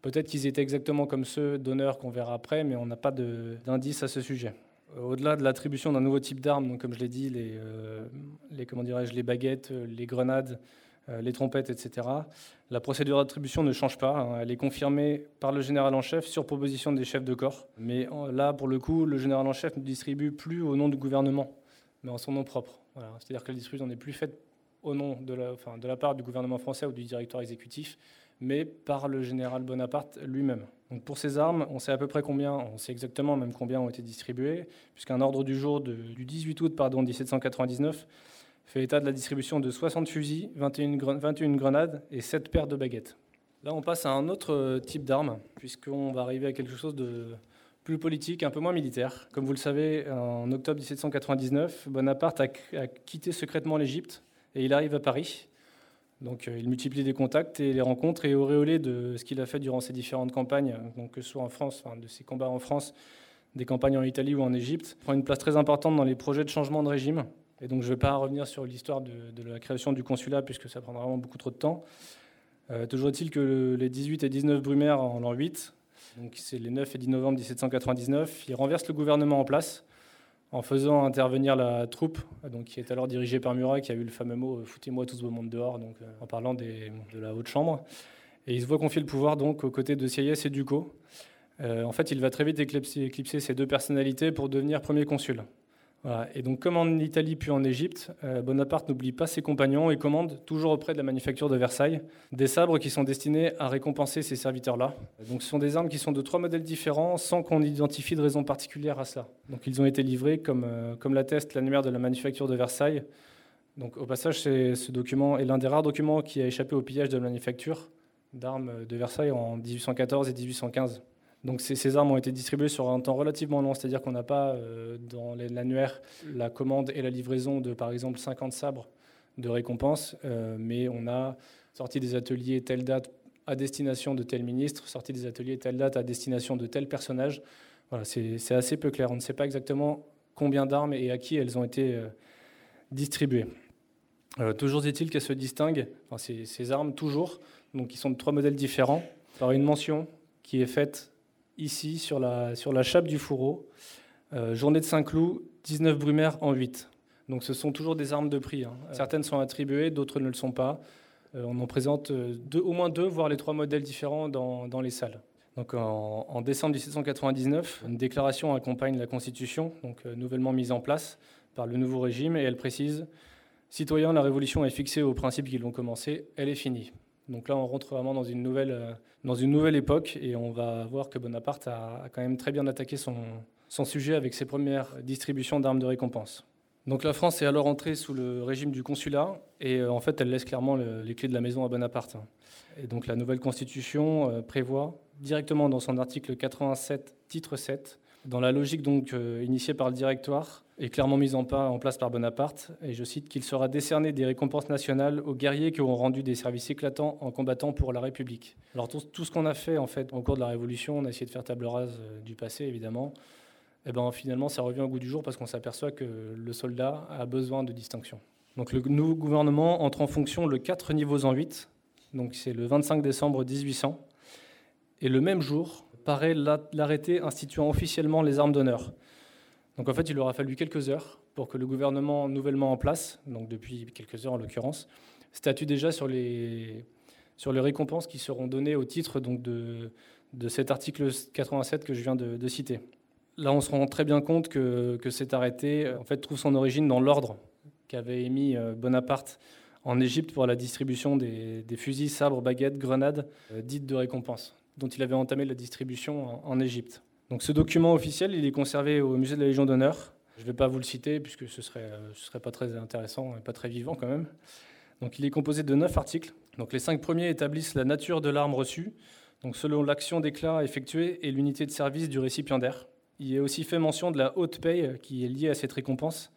Peut-être qu'ils étaient exactement comme ceux d'honneur qu'on verra après, mais on n'a pas d'indice à ce sujet. Euh, au-delà de l'attribution d'un nouveau type d'armes, comme je l'ai dit, les, euh, les, les baguettes, euh, les grenades, les trompettes, etc., la procédure d'attribution ne change pas. Hein. Elle est confirmée par le général en chef sur proposition des chefs de corps. Mais là, pour le coup, le général en chef ne distribue plus au nom du gouvernement, mais en son nom propre. C'est-à-dire que la distribution n'est plus faite au nom de la, enfin, de la part du gouvernement français ou du directeur exécutif, mais par le général Bonaparte lui-même. Pour ces armes, on sait à peu près combien, on sait exactement même combien ont été distribuées, puisqu'un ordre du jour du 18 août pardon, 1799 fait état de la distribution de 60 fusils, 21, 21 grenades et 7 paires de baguettes. Là, on passe à un autre euh, type d'arme, puisqu'on va arriver à quelque chose de plus politique, un peu moins militaire. Comme vous le savez, en octobre 1799, Bonaparte a quitté secrètement l'Égypte et il arrive à Paris. Donc euh, il multiplie les contacts et les rencontres et auréolé de ce qu'il a fait durant ses différentes campagnes, donc que ce soit en France, de ses combats en France, des campagnes en Italie ou en Égypte, prend une place très importante dans les projets de changement de régime. Et donc je ne vais pas revenir sur l'histoire de, la création du consulat puisque ça prendra vraiment beaucoup trop de temps. Euh, toujours est-il que les 18 et 19 Brumaire en l'an 8, donc c'est les 9 et 10 novembre 1799, il renverse le gouvernement en place en faisant intervenir la troupe, donc, qui est alors dirigée par Murat, qui a eu le fameux mot euh, Foutez-moi tous vos monde dehors, donc, euh, en parlant de la haute chambre. Et il se voit confier le pouvoir donc, aux côtés de Sieyès et Ducos. Euh, en fait, il va très vite éclipser ces deux personnalités pour devenir premier consul. Et donc, comme en Italie puis en Égypte, euh, Bonaparte n'oublie pas ses compagnons et commande, toujours auprès de la manufacture de Versailles, des sabres qui sont destinés à récompenser ces serviteurs-là. Donc, ce sont des armes qui sont de trois modèles différents sans qu'on identifie de raison particulière à cela. Donc, ils ont été livrés, comme, euh, comme l'atteste l'annuaire de la manufacture de Versailles. Donc, au passage, ce document est l'un des rares documents qui a échappé au pillage de la manufacture d'armes de Versailles en 1814 et 1815. Donc ces, armes ont été distribuées sur un temps relativement long, c'est-à-dire qu'on n'a pas euh, dans l'annuaire la commande et la livraison de par exemple 50 sabres de récompense, euh, mais on a sorti des ateliers telle date à destination de tel ministre, sorti des ateliers telle date à destination de tel personnage. Voilà, c'est assez peu clair. On ne sait pas exactement combien d'armes et à qui elles ont été euh, distribuées. toujours est-il qu'elles se distinguent, ces, armes toujours, donc qui sont de trois modèles différents, par une mention qui est faite ici sur la, sur la chape du fourreau. Euh, journée de Saint-Cloud, 19 Brumaire en 8. Donc ce sont toujours des armes de prix. Hein. Certaines sont attribuées, d'autres ne le sont pas. Euh, on en présente euh, deux, au moins deux, voire les trois modèles différents dans, dans les salles. Donc en, en, décembre 1799, une déclaration accompagne la Constitution, donc nouvellement mise en place par le nouveau régime, et elle précise Citoyens, la révolution est fixée aux principes qui l'ont commencé, elle est finie. Donc là, on rentre vraiment dans une nouvelle, euh, dans une nouvelle époque et on va voir que Bonaparte a, quand même très bien attaqué son, son sujet avec ses premières distributions d'armes de récompense. Donc la France est alors entrée sous le régime du consulat et euh, en fait elle laisse clairement les clés de la maison à Bonaparte. Et donc la nouvelle constitution euh, prévoit directement dans son article 87, titre 7, dans la logique donc euh, initiée par le directoire et clairement mise en, place par Bonaparte, et je cite qu'il sera décerné des récompenses nationales aux guerriers qui auront rendu des services éclatants en combattant pour la République. Alors tout, ce qu'on a fait en fait au cours de la Révolution, on a essayé de faire table rase du passé évidemment, et eh ben, finalement, ça revient au goût du jour parce qu'on s'aperçoit que le soldat a besoin de distinction. Donc, le nouveau gouvernement entre en fonction le 4 niveaux en 8, donc c'est le 25 décembre 1800. Et le même jour paraît l'arrêté instituant officiellement les armes d'honneur. Donc en fait, il aura fallu quelques heures pour que le gouvernement nouvellement en place, donc depuis quelques heures en l'occurrence, statue déjà sur les, sur les récompenses qui seront données au titre donc, de, de cet article 87 que je viens de citer. Là, on se rend très bien compte que, que cet arrêté en fait, trouve son origine dans l'ordre qu'avait émis euh, Bonaparte en Égypte pour la distribution des, fusils, sabres, baguettes, grenades euh, dites de récompense, dont il avait entamé la distribution en, Égypte. Donc ce document officiel, il est conservé au musée de la Légion d'honneur. Je ne vais pas vous le citer puisque ce serait, euh, ce serait pas très intéressant et pas très vivant quand même. Donc il est composé de neuf articles. Donc les cinq premiers établissent la nature de l'arme reçue, donc selon l'action d'éclat effectuée et l'unité de service du récipiendaire. Il est aussi fait mention de la haute paye qui est liée à cette récompense,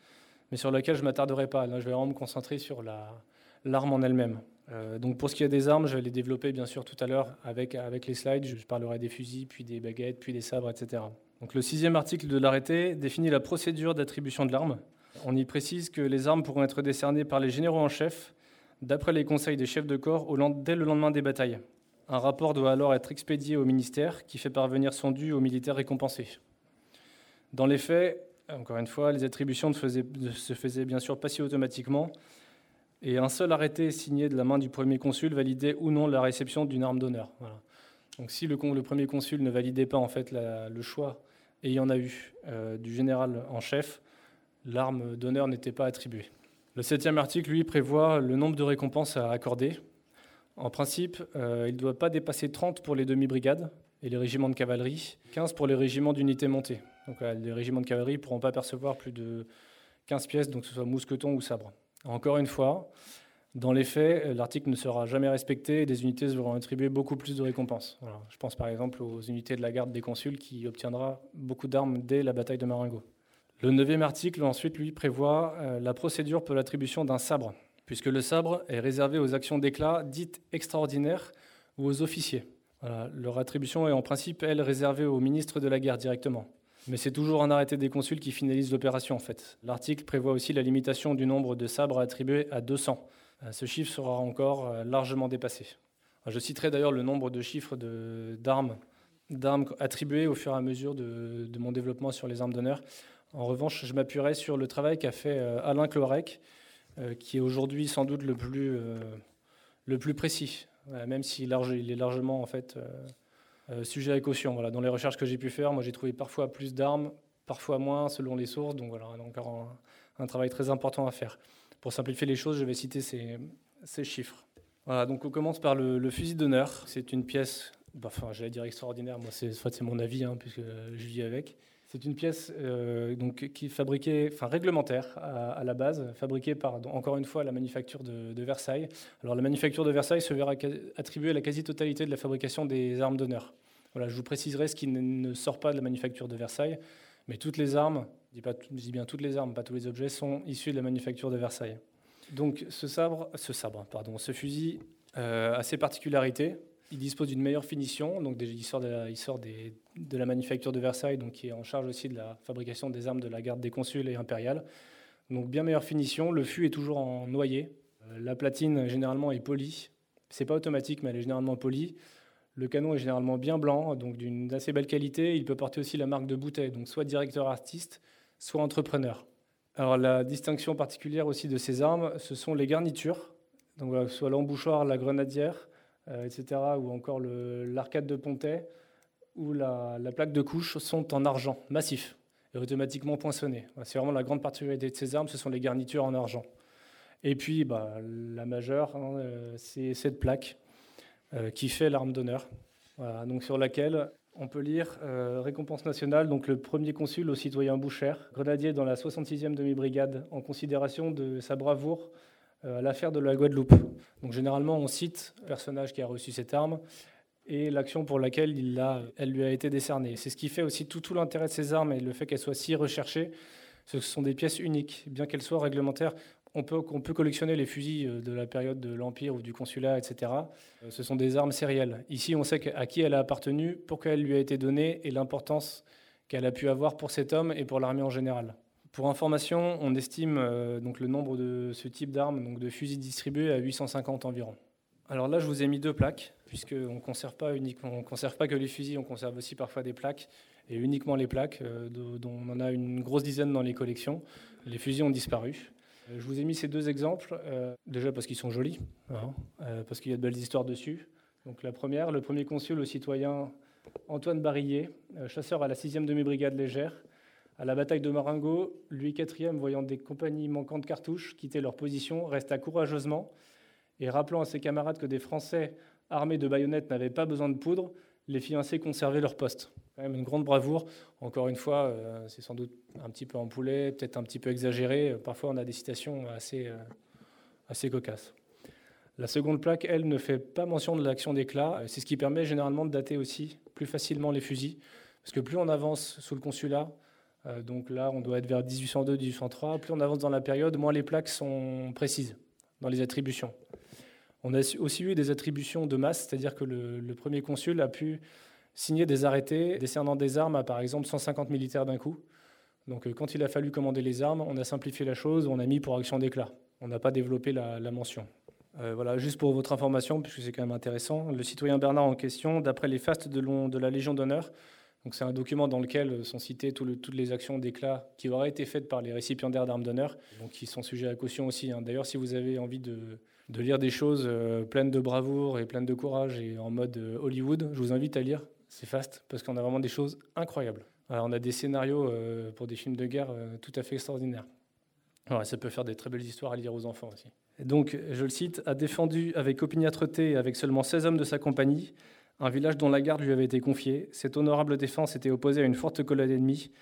mais sur laquelle je ne m'attarderai pas. Je vais vraiment me concentrer sur l'arme en elle-même. Euh, donc pour ce qui est des armes, je vais les développer bien sûr tout à l'heure avec, avec les slides. Je parlerai des fusils, puis des baguettes, puis des sabres, etc. Donc le sixième article de l'arrêté définit la procédure d'attribution de l'arme. On y précise que les armes pourront être décernées par les généraux en chef, d'après les conseils des chefs de corps, dès le lendemain des batailles. Un rapport doit alors être expédié au ministère qui fait parvenir son dû aux militaires récompensés. Dans les faits, encore une fois, les attributions ne, se faisaient bien sûr pas si automatiquement, et un seul arrêté signé de la main du premier consul validait ou non la réception d'une arme d'honneur. Donc si le, premier consul ne validait pas en fait le choix, et il y en a eu, euh, du général en chef, l'arme d'honneur n'était pas attribuée. Le septième article, lui, prévoit le nombre de récompenses à accorder. En principe, euh, il ne doit pas dépasser 30 pour les demi-brigades et les régiments de cavalerie, 15 pour les régiments d'unités montées. Donc les régiments de cavalerie ne pourront pas percevoir plus de 15 pièces, donc que ce soit mousqueton ou sabre. Encore une fois, dans les faits, l'article ne sera jamais respecté et des unités seront attribuer beaucoup plus de récompenses. Je pense par exemple aux unités de la garde des consuls qui obtiendra beaucoup d'armes dès la bataille de Marengo. Le neuvième article, ensuite, lui, prévoit euh, la procédure pour l'attribution d'un sabre, puisque le sabre est réservé aux actions d'éclat dites extraordinaires ou aux officiers. Leur attribution est en principe, elle, réservée au ministre de la guerre directement. Mais c'est toujours un arrêté des consuls qui finalise l'opération en fait. L'article prévoit aussi la limitation du nombre de sabres attribués à 200. Euh, ce chiffre sera encore euh, largement dépassé. Je citerai d'ailleurs le nombre de chiffres d'armes attribuées au fur et à mesure de, mon développement sur les armes d'honneur. En revanche, je m'appuierai sur le travail qu'a fait euh, Alain Clorec, qui est aujourd'hui sans doute le plus, le plus précis, même s'il est largement en fait euh, sujet à caution. Voilà. Dans les recherches que j'ai pu faire, moi j'ai trouvé parfois plus d'armes, parfois moins selon les sources. Donc voilà, encore un, travail très important à faire. Pour simplifier les choses, je vais citer ces, ces chiffres. Voilà, donc on commence par le, fusil d'honneur. C'est une pièce, bah, enfin j'allais dire extraordinaire, moi c'est, c'est mon avis, hein, puisque je vis avec. C'est une pièce euh, donc, qui fabriquée, enfin réglementaire à, la base, fabriquée par, encore une fois, la manufacture de, Versailles. Alors la manufacture de Versailles se verra attribuer la quasi-totalité de la fabrication des armes d'honneur. Voilà, je vous préciserai ce qui ne sort pas de la manufacture de Versailles, mais toutes les armes, dis, pas, dis bien toutes les armes, pas tous les objets, sont issus de la manufacture de Versailles. Donc ce sabre, ce sabre, pardon, ce fusil euh, a ses particularités. Il dispose d'une meilleure finition, donc il sort, de la, manufacture de Versailles, donc qui est en charge aussi de la fabrication des armes de la garde des consuls et impériales. Donc bien meilleure finition. Le fût est toujours en noyer. Euh, la platine généralement est polie. C'est pas automatique, mais elle est généralement polie. Le canon est généralement bien blanc, donc d'une assez belle qualité. Il peut porter aussi la marque de bouteille, donc soit directeur artiste, soit entrepreneur. Alors la distinction particulière aussi de ces armes, ce sont les garnitures, donc soit l'embouchoir, la grenadière, euh, etc., ou encore l'arcade de pontet, ou la, plaque de couche sont en argent massif et automatiquement poinçonné. C'est vraiment la grande particularité de ces armes, ce sont les garnitures en argent. Et puis, bah, la majeure, hein, c'est cette plaque qui fait l'arme d'honneur, donc sur laquelle on peut lire récompense nationale, donc le premier consul au citoyen Boucher, grenadier dans la 66e demi-brigade, en considération de sa bravoure l'affaire de la Guadeloupe. Donc généralement, on cite le personnage qui a reçu cette arme et l'action pour laquelle elle lui a été décernée. C'est ce qui fait aussi tout, tout l'intérêt de ces armes et le fait qu'elles soient si recherchées. Ce sont des pièces uniques, bien qu'elles soient réglementaires. On peut, on peut collectionner les fusils euh, de la période de l'Empire ou du Consulat, etc. Euh, ce sont des armes sérielles. Ici, on sait à qui elle a appartenu, pourquoi elle lui a été donnée et l'importance qu'elle a pu avoir pour cet homme et pour l'armée en général. Pour information, on estime euh, donc le nombre de ce type d'armes, donc de fusils distribués, à 850 environ. Alors là, je vous ai mis deux plaques, puisqu'on ne conserve, pas uniquement, conserve pas que les fusils, on conserve aussi parfois des plaques, et uniquement les plaques, euh, dont on en a une grosse dizaine dans les collections. Les fusils ont disparu. Euh, je vous ai mis ces deux exemples, déjà parce qu'ils sont jolis, hein, parce qu'il y a de belles histoires dessus. Donc la première, le premier consul au citoyen Antoine Barillet, chasseur à la 6e demi-brigade légère, à la bataille de Marengo, lui quatrième, voyant des compagnies manquant de cartouches quitter leur position, resta courageusement et rappelant à ses camarades que des Français armés de baïonnettes n'avaient pas besoin de poudre, les fit ainsi conserver leur poste. Une grande bravoure. Encore une fois, euh, c'est sans doute un petit peu en poulet, peut-être un petit peu exagéré. Parfois, on a des citations assez, euh, assez cocasses. La seconde plaque, elle, ne fait pas mention de l'action d'éclat. C'est ce qui permet généralement de dater aussi plus facilement les fusils. Parce que plus on avance sous le consulat, euh, donc là, on doit être vers 1802-1803, plus on avance dans la période, moins les plaques sont précises dans les attributions. On a aussi eu des attributions de masse, c'est-à-dire que le, premier consul a pu signer des arrêtés décernant des armes à, par exemple, 150 militaires d'un coup. Donc euh, quand il a fallu commander les armes, on a simplifié la chose, on a mis pour action d'éclat. On n'a pas développé la, mention. Euh, voilà, juste pour votre information, puisque c'est quand même intéressant, le citoyen Bernard en question, d'après les fastes de la Légion d'honneur, donc c'est un document dans lequel sont citées toutes les actions d'éclat qui auraient été faites par les récipiendaires d'armes d'honneur, donc qui sont sujets à caution aussi. Hein. D'ailleurs, si vous avez envie de, lire des choses euh, pleines de bravoure et pleines de courage et en mode euh, Hollywood, je vous invite à lire. C'est fast parce qu'on a vraiment des choses incroyables. on a des scénarios euh, pour des films de guerre tout à fait extraordinaires. ça peut faire des très belles histoires à lire aux enfants aussi. donc, je le cite, a défendu avec opiniâtreté et avec seulement 16 hommes de sa compagnie un village dont la garde lui avait été confiée. Cette honorable défense était opposée à une forte colonne ennemie.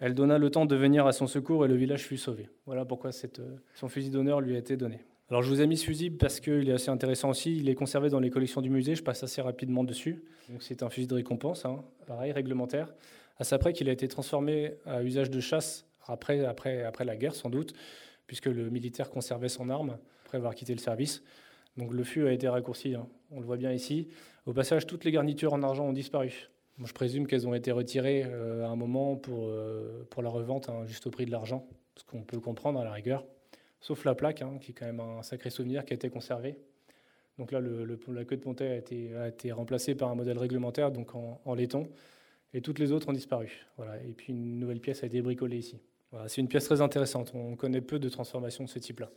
Elle donna le temps de venir à son secours et le village fut sauvé. Voilà pourquoi cette, son fusil d'honneur lui a été donné. Alors je vous ai mis ce fusil parce qu'il est assez intéressant aussi. Il est conservé dans les collections du musée. Je passe assez rapidement dessus. C'est un fusil de récompense, hein. pareil, réglementaire. À ça près qu'il a été transformé à usage de chasse après, après, après la guerre sans doute, puisque le militaire conservait son arme après avoir quitté le service. Donc le fût a été raccourci, hein. on le voit bien ici. Au passage, toutes les garnitures en argent ont disparu. je présume qu'elles ont été retirées euh, à un moment pour, euh, pour la revente, hein, juste au prix de l'argent, ce qu'on peut comprendre à la rigueur sauf la plaque, hein, qui est quand même un sacré souvenir qui a été conservé. Donc là, la queue de pontet a été, a été remplacée par un modèle réglementaire, donc en, laiton, et toutes les autres ont disparu. Voilà. Et puis une nouvelle pièce a été bricolée ici. C'est une pièce très intéressante. On connaît peu de transformations de ce type-là.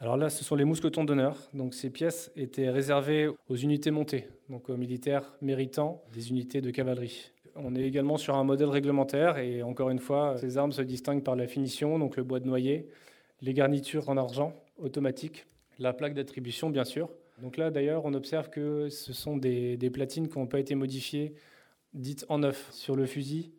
Alors là, ce sont les mousquetons d'honneur. Donc ces pièces étaient réservées aux unités montées, donc aux militaires méritants des unités de cavalerie. On est également sur un modèle réglementaire et encore une fois, ces armes se distinguent par la finition, donc le bois de noyer, les garnitures en argent automatiques, la plaque d'attribution bien sûr. Donc là d'ailleurs on observe que ce sont des, platines qui n'ont pas été modifiées, dites en neuf sur le fusil.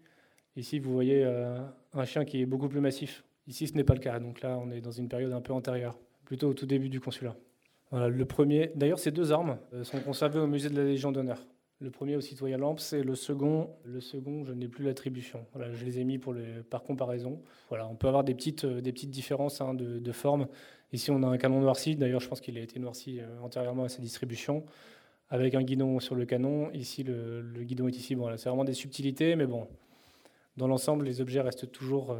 Ici vous voyez euh, un chien qui est beaucoup plus massif. Ici ce n'est pas le cas, donc là on est dans une période un peu antérieure, plutôt au tout début du consulat. Voilà, le premier, d'ailleurs ces deux armes euh, sont conservées au musée de la Légion d'honneur. Le premier au citoyen Lamps et le second, le second, je n'ai plus l'attribution. Voilà, je les ai mis pour par comparaison. Voilà, on peut avoir des petites, euh, des petites différences hein, de, forme. Ici, on a un canon noirci. D'ailleurs, je pense qu'il a été noirci euh, antérieurement à sa distribution, avec un guidon sur le canon. Ici, le, guidon est ici. Bon, c'est vraiment des subtilités, mais bon, dans l'ensemble, les objets restent toujours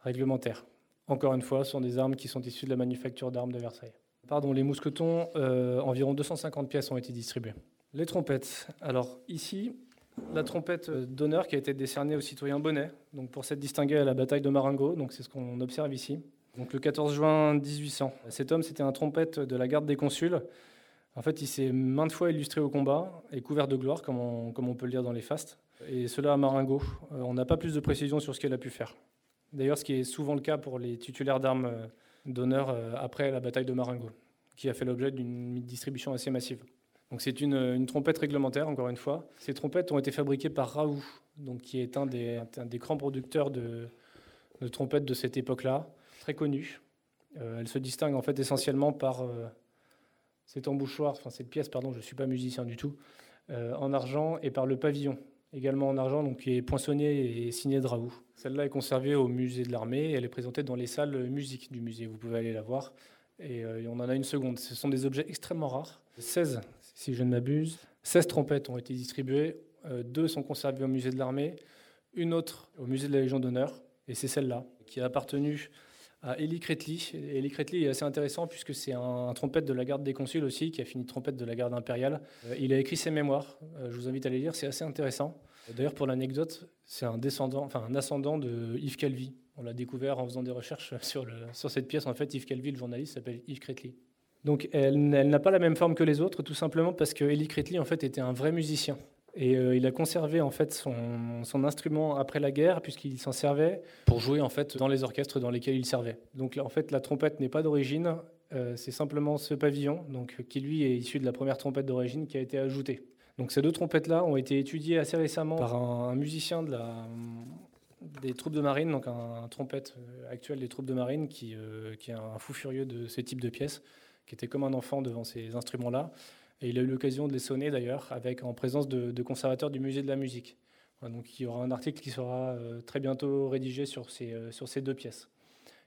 réglementaires. Encore une fois, ce sont des armes qui sont issues de la manufacture d'armes de Versailles. Pardon, les mousquetons, environ 250 pièces ont été distribuées. Les trompettes. Alors ici, la trompette d'honneur qui a été décernée au citoyen Bonnet, donc pour s'être distingué à la bataille de Marengo, donc c'est ce qu'on observe ici. Donc le 14 juin 1800. Cet homme, c'était un trompette de la garde des consuls. En fait, il s'est maintes fois illustré au combat et couvert de gloire, comme on, comme on peut le lire dans les fastes. Et cela à Marengo. Euh, on n'a pas plus de précision sur ce qu'elle a pu faire. D'ailleurs, ce qui est souvent le cas pour les titulaires d'armes d'honneur après la bataille de Marengo, qui a fait l'objet d'une distribution assez massive. Donc c'est une, trompette réglementaire, encore une fois. Ces trompettes ont été fabriquées par Raoult, donc, qui est un des, grands producteurs de, trompettes de cette époque-là, très connu. Euh, elle se distingue en fait essentiellement par euh, cet embouchoir, enfin cette pièce, pardon, je ne suis pas musicien du tout, euh, en argent et par le pavillon, également en argent, donc qui est poinçonné et signé de Raoult. Celle-là est conservée au musée de l'armée, elle est présentée dans les salles musique du musée, vous pouvez aller la voir. Et on en a une seconde. Ce sont des objets extrêmement rares. 16 si je ne m'abuse. 16 trompettes ont été distribuées, euh, deux sont conservées au musée de l'armée, une autre au musée de la Légion d'honneur, et c'est celle-là qui a appartenu à Elie Kretli. Elie Kretli est assez intéressant puisque c'est un, trompette de la garde des consuls aussi, qui a fini trompette de la garde impériale. Euh, il a écrit ses mémoires, euh, je vous invite à les lire, c'est assez intéressant. D'ailleurs, pour l'anecdote, c'est un descendant, enfin un ascendant de Yves Calvi. On l'a découvert en faisant des recherches *laughs* sur, sur cette pièce. En fait, Yves Calvi, le journaliste, s'appelle Yves Kretli. Donc elle, n'a pas la même forme que les autres, tout simplement parce que Eli Kretli en fait était un vrai musicien. Et euh, il a conservé en fait son, instrument après la guerre puisqu'il s'en servait pour jouer en fait dans les orchestres dans lesquels il servait. Donc en fait la trompette n'est pas d'origine, euh, c'est simplement ce pavillon donc qui lui est issu de la première trompette d'origine qui a été ajoutée. Donc ces deux trompettes là ont été étudiées assez récemment par un, musicien des troupes de marine, donc un, trompette euh, actuel des troupes de marine qui, qui est un fou furieux de ces types de pièces qui était comme un enfant devant ces instruments-là. Et il a eu l'occasion de les sonner d'ailleurs, avec en présence de, conservateurs du musée de la musique. donc il y aura un article qui sera euh, très bientôt rédigé sur ces, euh, sur ces deux pièces,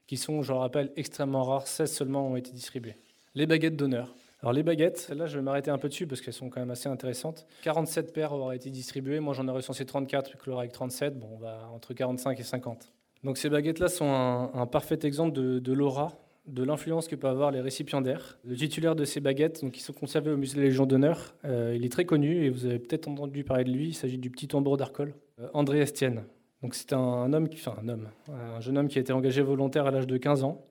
qui sont, je le rappelle, extrêmement rares. 16 seulement ont été distribuées. Les baguettes d'honneur. Alors les baguettes, là je vais m'arrêter un peu dessus parce qu'elles sont quand même assez intéressantes. 47 paires auraient été distribuées, moi j'en ai recensé 34, puis avec 37, bon on va entre 45 et 50. Donc ces baguettes-là sont un, parfait exemple de l'aura de l'influence que peuvent avoir les récipiendaires. Le titulaire de ces baguettes, donc, qui sont conservées au musée de la Légion d'honneur, euh, il est très connu et vous avez peut-être entendu parler de lui. Il s'agit du petit tambour d'Arcole, euh, André Estienne. Donc c'est un, homme, qui, enfin un homme, un jeune homme qui a été engagé volontaire à l'âge de 15 ans.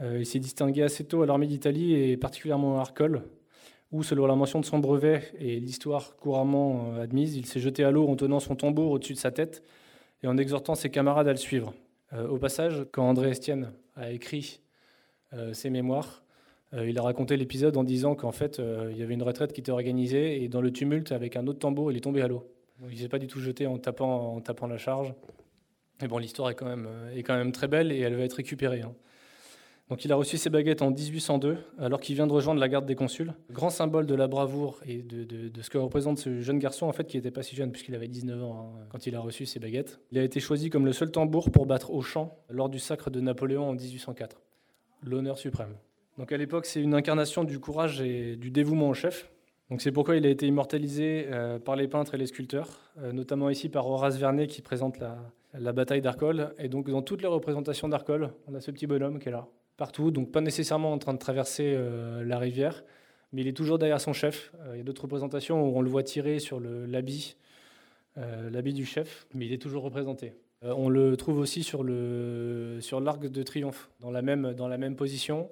Euh, il s'est distingué assez tôt à l'armée d'Italie et particulièrement à Arcole, où selon la mention de son brevet et l'histoire couramment admise, il s'est jeté à l'eau en tenant son tambour au-dessus de sa tête et en exhortant ses camarades à le suivre. au passage, quand André Estienne a écrit ses mémoires. Euh, il a raconté l'épisode en disant qu'en fait, euh, il y avait une retraite qui était organisée et dans le tumulte, avec un autre tambour, il est tombé à l'eau. Il ne s'est pas du tout jeté en tapant, en tapant la charge. Mais bon, l'histoire est, quand même, est quand même très belle et elle va être récupérée. Hein. Donc il a reçu ses baguettes en 1802, alors qu'il vient de rejoindre la garde des consuls. Grand symbole de la bravoure et de, ce que représente ce jeune garçon, en fait, qui n'était pas si jeune, puisqu'il avait 19 ans hein, quand il a reçu ses baguettes. Il a été choisi comme le seul tambour pour battre au chant lors du sacre de Napoléon en 1804 l'honneur suprême. Donc à l'époque, c'est une incarnation du courage et du dévouement au chef. Donc c'est pourquoi il a été immortalisé euh, par les peintres et les sculpteurs, euh, notamment ici par Horace Vernet qui présente la, bataille d'Arcole. Et donc dans toutes les représentations d'Arcole, on a ce petit bonhomme qui est là, partout, donc pas nécessairement en train de traverser euh, la rivière, mais il est toujours derrière son chef. il y a d'autres représentations où on le voit tirer sur l'habit, l'habit du chef, mais il est toujours représenté. Euh, on le trouve aussi sur l'arc sur de triomphe, dans la même, dans la même position.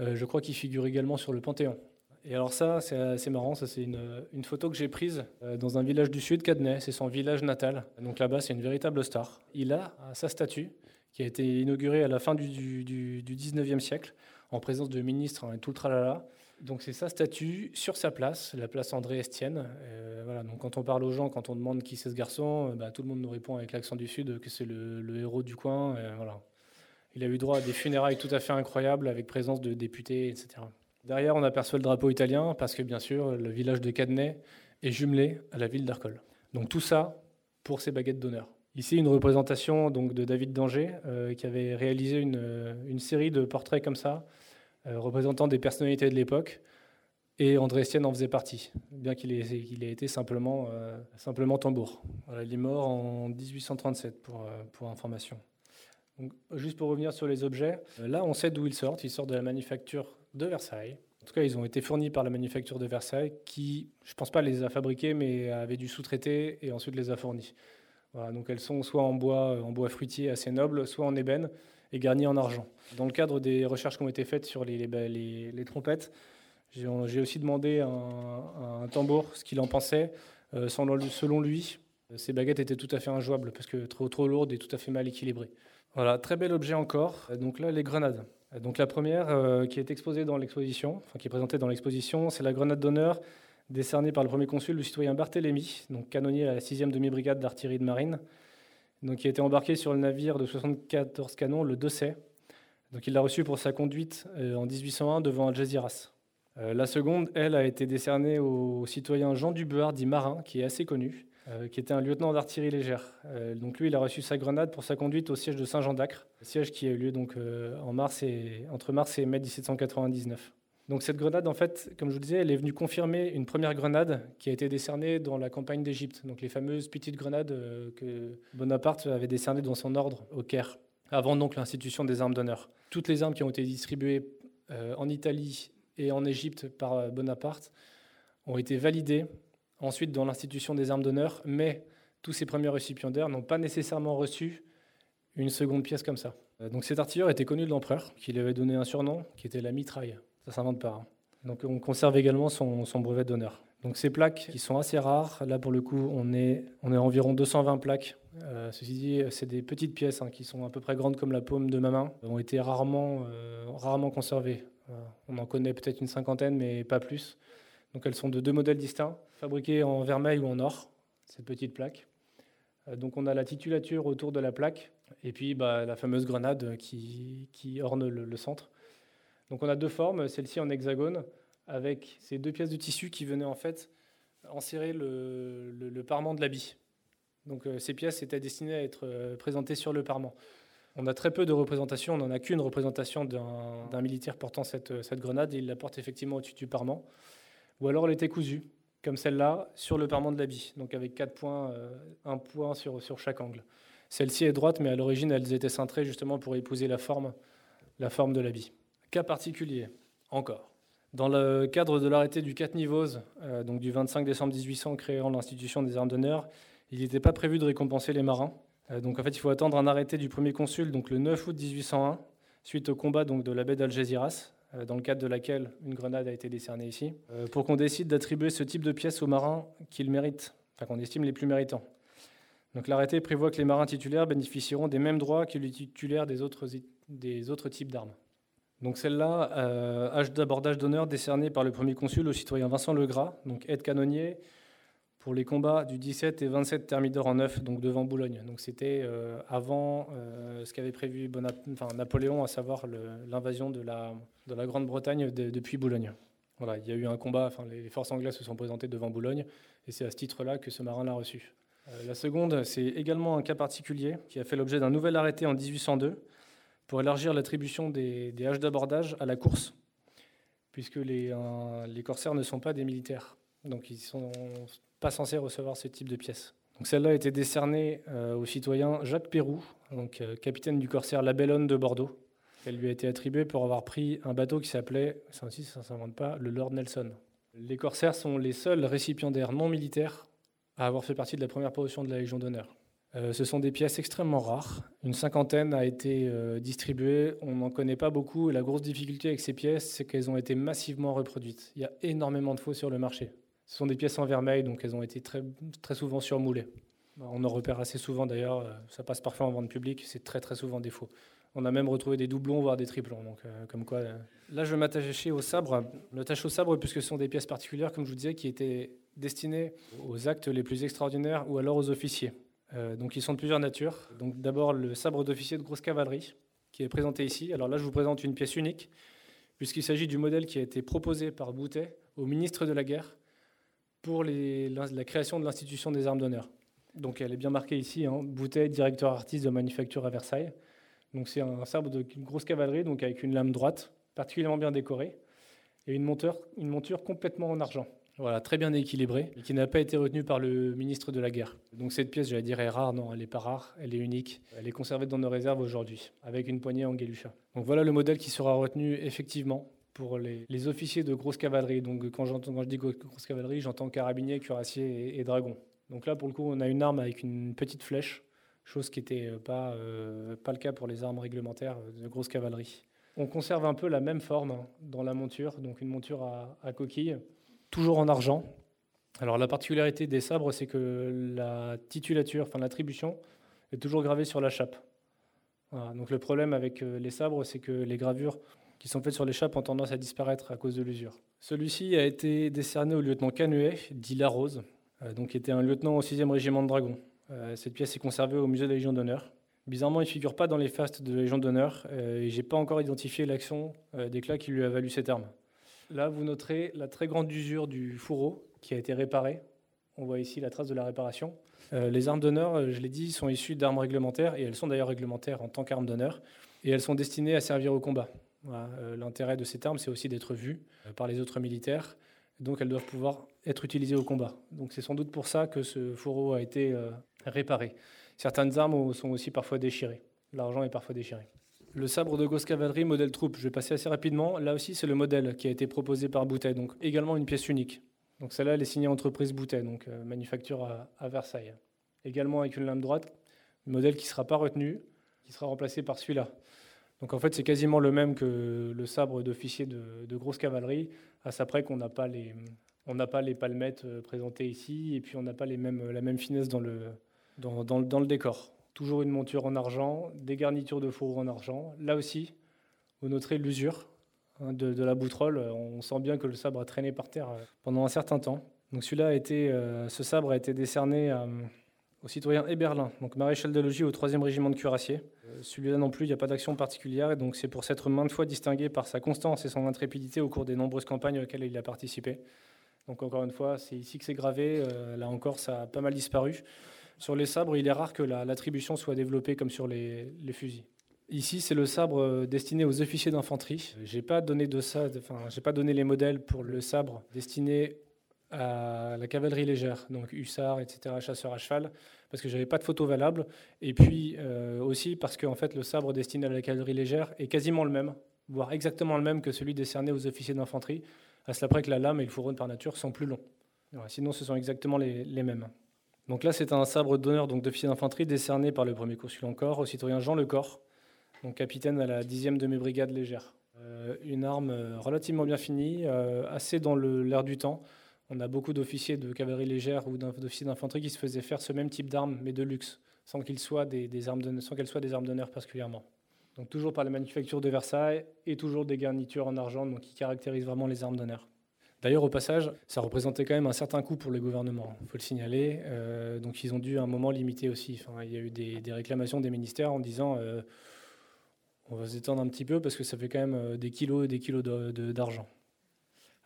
Euh, je crois qu'il figure également sur le Panthéon. Et alors ça, c'est assez marrant, ça c'est une, une, photo que j'ai prise euh, dans un village du sud, Cadenet, c'est son village natal. Donc là-bas, c'est une véritable star. Il a sa statue, qui a été inaugurée à la fin du, du, du 19e siècle, en présence de ministres hein, et tout le tralala. Donc c'est sa statue sur sa place, la place André Estienne. Euh, voilà, donc quand on parle aux gens, quand on demande qui c'est ce garçon, euh, bah, tout le monde nous répond avec l'accent du Sud que c'est le, héros du coin. voilà. Il a eu droit à des funérailles tout à fait incroyables avec présence de députés, etc. Derrière, on aperçoit le drapeau italien parce que bien sûr, le village de Cadenet est jumelé à la ville d'Arcole. Donc tout ça pour ses baguettes d'honneur. Ici, une représentation donc, de David Danger euh, qui avait réalisé une, série de portraits comme ça euh, représentant des personnalités de l'époque. Et André Estienne en faisait partie, bien qu'il ait, été simplement, euh, tambour. il est mort en 1837, pour, euh, pour information. Juste pour revenir sur les objets, là, on sait d'où ils sortent. Ils sortent de la manufacture de Versailles. En tout cas, ils ont été fournis par la manufacture de Versailles, qui, je ne pense pas les a fabriqués, mais avait dû sous-traiter et ensuite les a fournis. Donc elles sont soit en bois, en bois fruitier assez noble, soit en ébène et garni en argent. Dans le cadre des recherches qui ont été faites sur les, trompettes, j'ai aussi demandé à un, tambour ce qu'il en pensait. Euh, selon lui, ces baguettes étaient tout à fait injouables parce que trop, trop lourdes et tout à fait mal équilibrées. Voilà, très bel objet encore. Donc là, les grenades. Donc la première euh, qui est exposée dans l'exposition, enfin qui est présentée dans l'exposition, c'est la grenade d'honneur décernée par le premier consul, le citoyen Barthélemy, donc canonnier à la 6e demi-brigade d'artillerie de marine, donc qui a été embarqué sur le navire de 74 canons, le Dosset. Donc il l'a reçu pour sa conduite euh, en 1801 devant Algeciras. Euh, la seconde, elle, a été décernée au citoyen Jean Dubuard, dit Marin, qui est assez connu, euh, qui était un lieutenant d'artillerie légère. Euh, donc lui, il a reçu sa grenade pour sa conduite au siège de Saint-Jean d'Acre, siège qui a eu lieu donc en mars et, entre mars et mai 1799. Donc cette grenade, en fait, comme je vous disais, elle est venue confirmer une première grenade qui a été décernée dans la campagne d'Égypte, donc les fameuses petites grenades que Bonaparte avait décernées dans son ordre au Caire, avant donc l'institution des armes d'honneur. Toutes les armes qui ont été distribuées en Italie et en Égypte par euh, Bonaparte ont été validés ensuite dans l'institution des armes d'honneur, mais tous ces premiers récipiendaires n'ont pas nécessairement reçu une seconde pièce comme ça. Euh, donc cet artilleur était connu de l'empereur, qui lui avait donné un surnom qui était la mitraille. Ça s'invente pas. Hein. Donc on conserve également son, brevet d'honneur. Donc ces plaques qui sont assez rares, là pour le coup on est, environ 220 plaques. Euh, ceci dit, c'est des petites pièces hein, qui sont à peu près grandes comme la paume de ma main, ont été rarement, rarement conservées. On en connaît peut-être une cinquantaine, mais pas plus. Donc elles sont de deux modèles distincts, fabriquées en vermeil ou en or, cette petite plaque. Euh, donc on a la titulature autour de la plaque, et puis bah, la fameuse grenade qui, orne le, centre. Donc on a deux formes, celle-ci en hexagone, avec ces deux pièces de tissu qui venaient en fait enserrer le, parement de l'habit. Donc euh, ces pièces étaient destinées à être euh, présentées sur le parement. On a très peu de représentations, on n'en a qu'une représentation d'un militaire portant cette, grenade, et il la porte effectivement au-dessus du parement. Ou alors elle était cousue, comme celle-là, sur le parement de l'habit, donc avec quatre points, euh, un point sur, sur chaque angle. Celle-ci est droite, mais à l'origine, elles étaient cintrées justement pour épouser la forme, la forme de l'habit. Cas particulier, encore. Dans le cadre de l'arrêté du 4 Nivose, euh, donc du 25 décembre 1800, créant l'institution des armes d'honneur, il n'était pas prévu de récompenser les marins. Euh, donc en fait, il faut attendre un arrêté du premier consul, donc le 9 août 1801, suite au combat donc, de la baie d'Algésiras, euh, dans le cadre de laquelle une grenade a été décernée ici, euh, pour qu'on décide d'attribuer ce type de pièces aux marins qu'ils méritent, enfin qu'on estime les plus méritants. Donc l'arrêté prévoit que les marins titulaires bénéficieront des mêmes droits que les titulaires des autres, des autres types d'armes. Donc celle-là, âge d'abordage d'honneur décerné par le premier consul au citoyen Vincent Legras, donc aide canonnier, pour les combats du 17 et 27 Thermidor en 9, donc devant Boulogne. Donc c'était euh, avant euh, ce qu'avait prévu Napoléon, à savoir l'invasion de la, de la Grande-Bretagne depuis Boulogne. Voilà, il y a eu un combat, enfin, les forces anglaises se sont présentées devant Boulogne, et c'est à ce titre-là que ce marin l'a reçu. Euh, la seconde, c'est également un cas particulier qui a fait l'objet d'un nouvel arrêté en 1802 pour élargir l'attribution des, haches d'abordage à la course, puisque les, les corsaires ne sont pas des militaires. Donc ils sont pas censé recevoir ce type de pièce. Donc celle-là a été décernée euh, au citoyen Jacques Pérou, donc euh, capitaine du corsaire La Bellone de Bordeaux. Elle lui a été attribuée pour avoir pris un bateau qui s'appelait, ça aussi ça ne s'invente pas, le Lord Nelson. Les corsaires sont les seuls récipiendaires non militaires à avoir fait partie de la première promotion de la Légion d'honneur. Euh, ce sont des pièces extrêmement rares. Une cinquantaine a été distribuée. On n'en connaît pas beaucoup. La grosse difficulté avec ces pièces, c'est qu'elles ont été massivement reproduites. Il y a énormément de faux sur le marché. Ce sont des pièces en vermeil, donc elles ont été très, très souvent surmoulées. On en repère assez souvent d'ailleurs, euh, ça passe parfois en vente publique, c'est très très souvent défaut. On a même retrouvé des doublons, voire des triplons. Donc, euh, comme quoi, euh. Là, je vais m'attacher au sabre. Le tâche au sabre, puisque ce sont des pièces particulières, comme je vous disais, qui étaient destinées aux actes les plus extraordinaires ou alors aux officiers. Donc, ils sont de plusieurs natures. Donc, d'abord, le sabre d'officier de grosse cavalerie, qui est présenté ici. Alors là, je vous présente une pièce unique, puisqu'il s'agit du modèle qui a été proposé par Boutet au ministre de la Guerre pour la création de l'institution des armes d'honneur. Donc elle est bien marquée ici, hein, Boutet, directeur artiste de manufacture à Versailles. Donc c'est un sabre de grosse cavalerie, donc avec une lame droite, particulièrement bien décorée, et une monture complètement en argent. Voilà, très bien équilibrée, et qui n'a pas été retenue par le ministre de la Guerre. Donc cette pièce, j'allais dire, est rare, non, elle n'est pas rare, elle est unique. Elle est conservée dans nos réserves aujourd'hui, avec une poignée en guélucha. Donc voilà le modèle qui sera retenu effectivement pour les, officiers de grosse cavalerie. Donc quand, quand je dis grosse cavalerie, j'entends carabinier, cuirassier et, dragon. Donc là, pour le coup, on a une arme avec une petite flèche, chose qui n'était euh, pas, euh, pas le cas pour les armes réglementaires de grosse cavalerie. On conserve un peu la même forme hein, dans la monture, donc une monture à, coquille, toujours en argent. Alors la particularité des sabres, c'est que la titulature, enfin l'attribution, est toujours gravée sur la chape. Donc le problème avec les sabres, c'est que les gravures qui sont faites sur l'échappe ont tendance à disparaître à cause de l'usure. Celui-ci a été décerné au lieutenant Canuet, dit La Rose, donc qui était un lieutenant au 6e régiment de dragons. Cette pièce est conservée au musée de la Légion d'honneur. Bizarrement, il ne figure pas dans les fastes de la Légion d'honneur et j'ai pas encore identifié l'action d'éclat qui lui a valu cette arme. Là, vous noterez la très grande usure du fourreau qui a été réparé. On voit ici la trace de la réparation. Euh, les armes d'honneur, euh, je l'ai dit, sont issues d'armes réglementaires et elles sont d'ailleurs réglementaires en tant qu'armes d'honneur et elles sont destinées à servir au combat. Euh, l'intérêt de cette arme, c'est aussi d'être vue par les autres militaires, donc elles doivent pouvoir être utilisées au combat. Donc c'est sans doute pour ça que ce fourreau a été réparé. Certaines armes sont aussi parfois déchirées. L'argent est parfois déchiré. Le sabre de Gauss Cavalerie modèle troupe, je vais passer assez rapidement. Là aussi, c'est le modèle qui a été proposé par Boutet, donc également une pièce unique. Donc celle-là, elle est signée entreprise Boutet, donc euh, manufacture à, Versailles. Également avec une lame droite, modèle qui ne sera pas retenu, qui sera remplacé par celui-là. Donc en fait, c'est quasiment le même que le sabre d'officier de, grosse cavalerie, à sa près qu'on n'a pas les, on n'a pas les palmettes euh, présentées ici, et puis on n'a pas les mêmes, la même finesse dans le, dans, dans le décor. Toujours une monture en argent, des garnitures de fourreau en argent. Là aussi, vous noterez l'usure hein, de, la boutrolle. On sent bien que le sabre a traîné par terre euh, pendant un certain temps. Donc celui-là a été, euh, ce sabre a été décerné euh, au citoyen Héberlin, donc maréchal de logis au 3e régiment de cuirassiers. Celui-là non plus, il n'y a pas d'action particulière, donc c'est pour s'être maintes fois distingué par sa constance et son intrépidité au cours des nombreuses campagnes auxquelles il a participé. Donc encore une fois, c'est ici que c'est gravé. là encore, ça a pas mal disparu. Sur les sabres, il est rare que l'attribution soit développée comme sur les, fusils. Ici, c'est le sabre euh, destiné aux officiers d'infanterie. J'ai pas donné pas donné les modèles pour le sabre destiné à la cavalerie légère, donc hussards, etc., chasseurs à cheval, parce que j'avais pas de photo valable. Et puis euh, aussi parce que en fait, le sabre destiné à la cavalerie légère est quasiment le même, voire exactement le même que celui décerné aux officiers d'infanterie, à cela près que la lame et le fourreau par nature sont plus longs. sinon, ce sont exactement les mêmes. Donc là, c'est un sabre d'honneur d'officier d'infanterie décerné par le premier consul encore au citoyen Jean Lecor, donc capitaine à la 10e de mes brigades légères. Euh, une arme euh, relativement bien finie, euh, assez dans l'air du temps. On a beaucoup d'officiers de cavalerie légère ou d'officiers d'infanterie qui se faisaient faire ce même type d'armes, mais de luxe, sans qu'elles soient des, armes d'honneur particulièrement. Donc toujours par la manufacture de Versailles et toujours des garnitures en argent donc qui caractérisent vraiment les armes d'honneur. D'ailleurs, au passage, ça représentait quand même un certain coût pour le gouvernement, il faut le signaler. Euh, donc ils ont dû un moment limiter aussi. Il y a eu des, réclamations des ministères en disant euh, on va s'étendre un petit peu parce que ça fait quand même euh, des kilos et des kilos d'argent.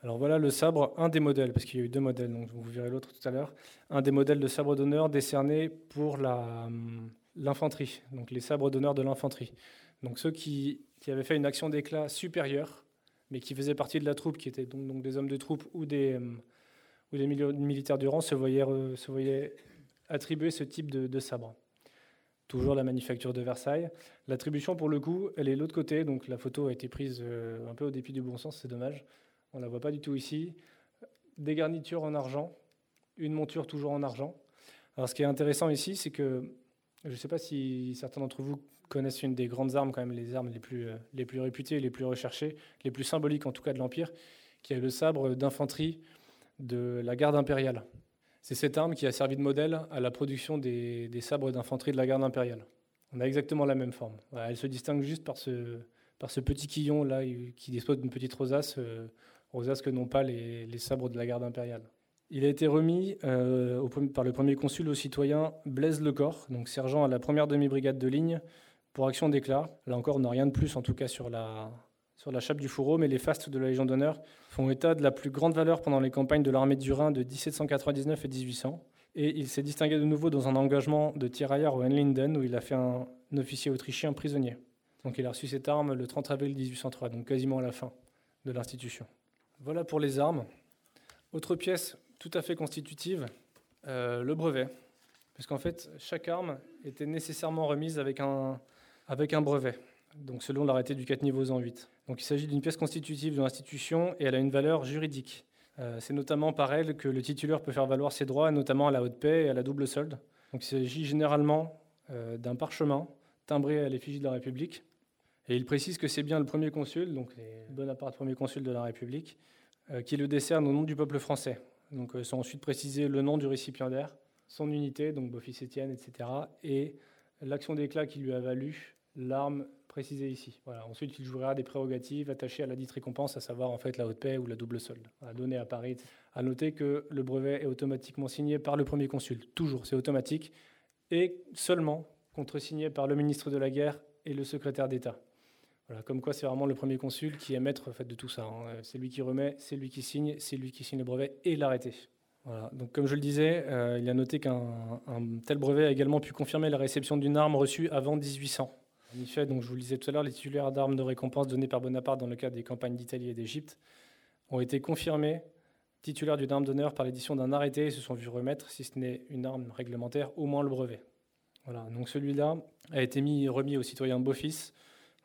Alors voilà le sabre, un des modèles, parce qu'il y a eu deux modèles, donc vous verrez l'autre tout à l'heure, un des modèles de sabre d'honneur décerné pour l'infanterie, donc les sabres d'honneur de l'infanterie. Donc ceux qui avaient fait une action d'éclat supérieure mais qui faisaient partie de la troupe, qui étaient donc, des hommes de troupe ou des, euh, militaires du rang, se voyaient, euh, se voyaient attribuer ce type de, sabre. Toujours la manufacture de Versailles. L'attribution, pour le coup, elle est de l'autre côté, donc la photo a été prise euh, un peu au dépit du bon sens, c'est dommage. On ne la voit pas du tout ici. Des garnitures en argent, une monture toujours en argent. Alors ce qui est intéressant ici, c'est que je ne sais pas si certains d'entre vous connaissent une des grandes armes, quand même, les armes les plus, euh, les plus réputées, les plus recherchées, les plus symboliques en tout cas de l'Empire, qui est le sabre d'infanterie de la garde impériale. C'est cette arme qui a servi de modèle à la production des, sabres d'infanterie de la garde impériale. On a exactement la même forme. elle se distingue juste par ce, par ce petit quillon là qui dispose d'une petite rosace, euh, rosace que n'ont pas les, les sabres de la garde impériale. Il a été remis euh, par le premier consul au citoyen Blaise Lecor, donc sergent à la première demi-brigade de ligne, pour action d'éclat. Là encore, on n'a rien de plus, en tout cas sur la, sur la chape du fourreau, mais les fastes de la Légion d'honneur font état de la plus grande valeur pendant les campagnes de l'armée du Rhin de 1799 et 1800. Et il s'est distingué de nouveau dans un engagement de tirailleur au Henlinden, où il a fait un, officier autrichien prisonnier. Donc il a reçu cette arme le 30 avril 1803, donc quasiment à la fin de l'institution. Voilà pour les armes. Autre pièce tout à fait constitutive, euh, le brevet. Parce qu'en fait, chaque arme était nécessairement remise avec un, avec un brevet, donc selon l'arrêté du 4 niveaux en 8. Donc il s'agit d'une pièce constitutive de l'institution et elle a une valeur juridique. Euh, c'est notamment par elle que le titulaire peut faire valoir ses droits, notamment à la haute paix et à la double solde. Donc il s'agit généralement euh, d'un parchemin timbré à l'effigie de la République. Et il précise que c'est bien le premier consul, donc Bonaparte, premier consul de la République, euh, qui le décerne au nom du peuple français. Donc sont ensuite précisés le nom du récipiendaire, son unité, donc Beau-Fils Étienne, etc., et l'action d'éclat qui lui a valu l'arme précisée ici. Voilà. Ensuite, il jouera des prérogatives attachées à la dite récompense, à savoir en fait la haute paix ou la double solde, à donner à Paris. À noter que le brevet est automatiquement signé par le premier consul. Toujours, c'est automatique. Et seulement contresigné par le ministre de la Guerre et le secrétaire d'État. Voilà, comme quoi c'est vraiment le premier consul qui est maître de tout ça. Hein. C'est lui qui remet, c'est lui qui signe, c'est lui qui signe le brevet et l'arrêté. Voilà. Donc, comme je le disais, euh, il a noté qu'un tel brevet a également pu confirmer la réception d'une arme reçue avant 1800. Donc, je vous le disais tout à l'heure, les titulaires d'armes de récompense données par Bonaparte dans le cadre des campagnes d'Italie et d'Égypte ont été confirmés titulaires d'une arme d'honneur par l'édition d'un arrêté et se sont vus remettre, si ce n'est une arme réglementaire, au moins le brevet. Voilà, donc celui-là a été mis, remis au citoyen Beaufils,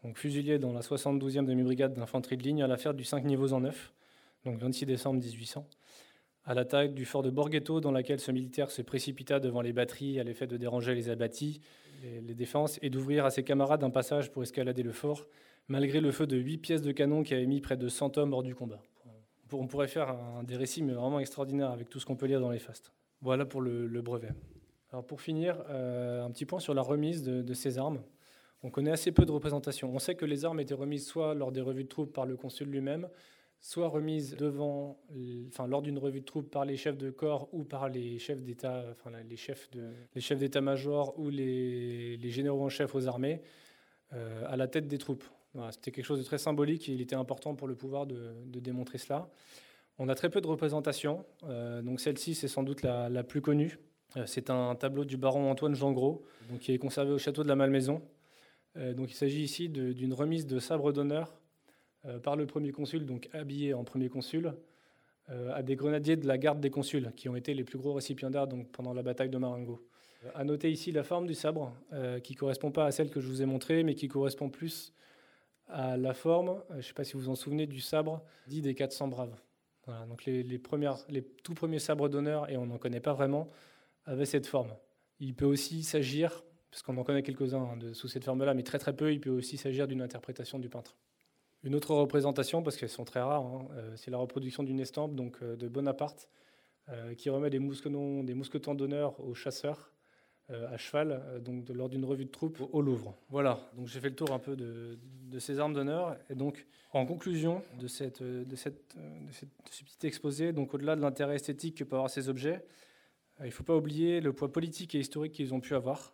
donc fusilier dans la 72e demi-brigade d'infanterie de ligne à l'affaire du 5 niveaux en 9, donc 26 décembre 1800, à l'attaque du fort de Borghetto, dans laquelle ce militaire se précipita devant les batteries à l'effet de déranger les abattis, les, défenses, et d'ouvrir à ses camarades un passage pour escalader le fort, malgré le feu de 8 pièces de canon qui avaient mis près de 100 hommes hors du combat. On pourrait faire des récits mais vraiment extraordinaires avec tout ce qu'on peut lire dans les fastes. Voilà pour le brevet. Alors pour finir, euh, un petit point sur la remise de, ces armes. On connaît assez peu de représentations. On sait que les armes étaient remises soit lors des revues de troupes par le consul lui-même, soit remises devant, enfin, lors d'une revue de troupes par les chefs de corps ou par les chefs d'État, enfin, les chefs de, les chefs d'état-major ou les, généraux en chef aux armées, euh, à la tête des troupes. C'était quelque chose de très symbolique et il était important pour le pouvoir de, démontrer cela. On a très peu de représentations, euh, donc celle-ci c'est sans doute la plus connue. Euh, c'est un tableau du baron Antoine Jean Gros, donc, qui est conservé au château de la Malmaison. Donc, il s'agit ici d'une remise de sabre d'honneur par le premier consul, donc habillé en premier consul, à des grenadiers de la garde des consuls, qui ont été les plus gros récipiendaires donc, pendant la bataille de Marengo. À noter ici la forme du sabre, qui ne correspond pas à celle que je vous ai montrée, mais qui correspond plus à la forme, je ne sais pas si vous vous en souvenez, du sabre dit des 400 braves. Donc les, les, tout premiers sabres d'honneur, et on n'en connaît pas vraiment, avait cette forme. Il peut aussi s'agir, parce qu'on en connaît quelques-uns hein, sous cette forme-là, mais très très peu, il peut aussi s'agir d'une interprétation du peintre. Une autre représentation, parce qu'elles sont très rares, hein, euh, c'est la reproduction d'une estampe donc, euh, de Bonaparte euh, qui remet des mousquetons, des mousquetons d'honneur aux chasseurs à cheval donc, lors d'une revue de troupes au Louvre. Voilà, donc j'ai fait le tour un peu de, ces armes d'honneur. Et donc, en conclusion de, cette, de, cette, de, cette, de ce petit exposé, donc au-delà de l'intérêt esthétique que peuvent avoir ces objets, il ne faut pas oublier le poids politique et historique qu'ils ont pu avoir.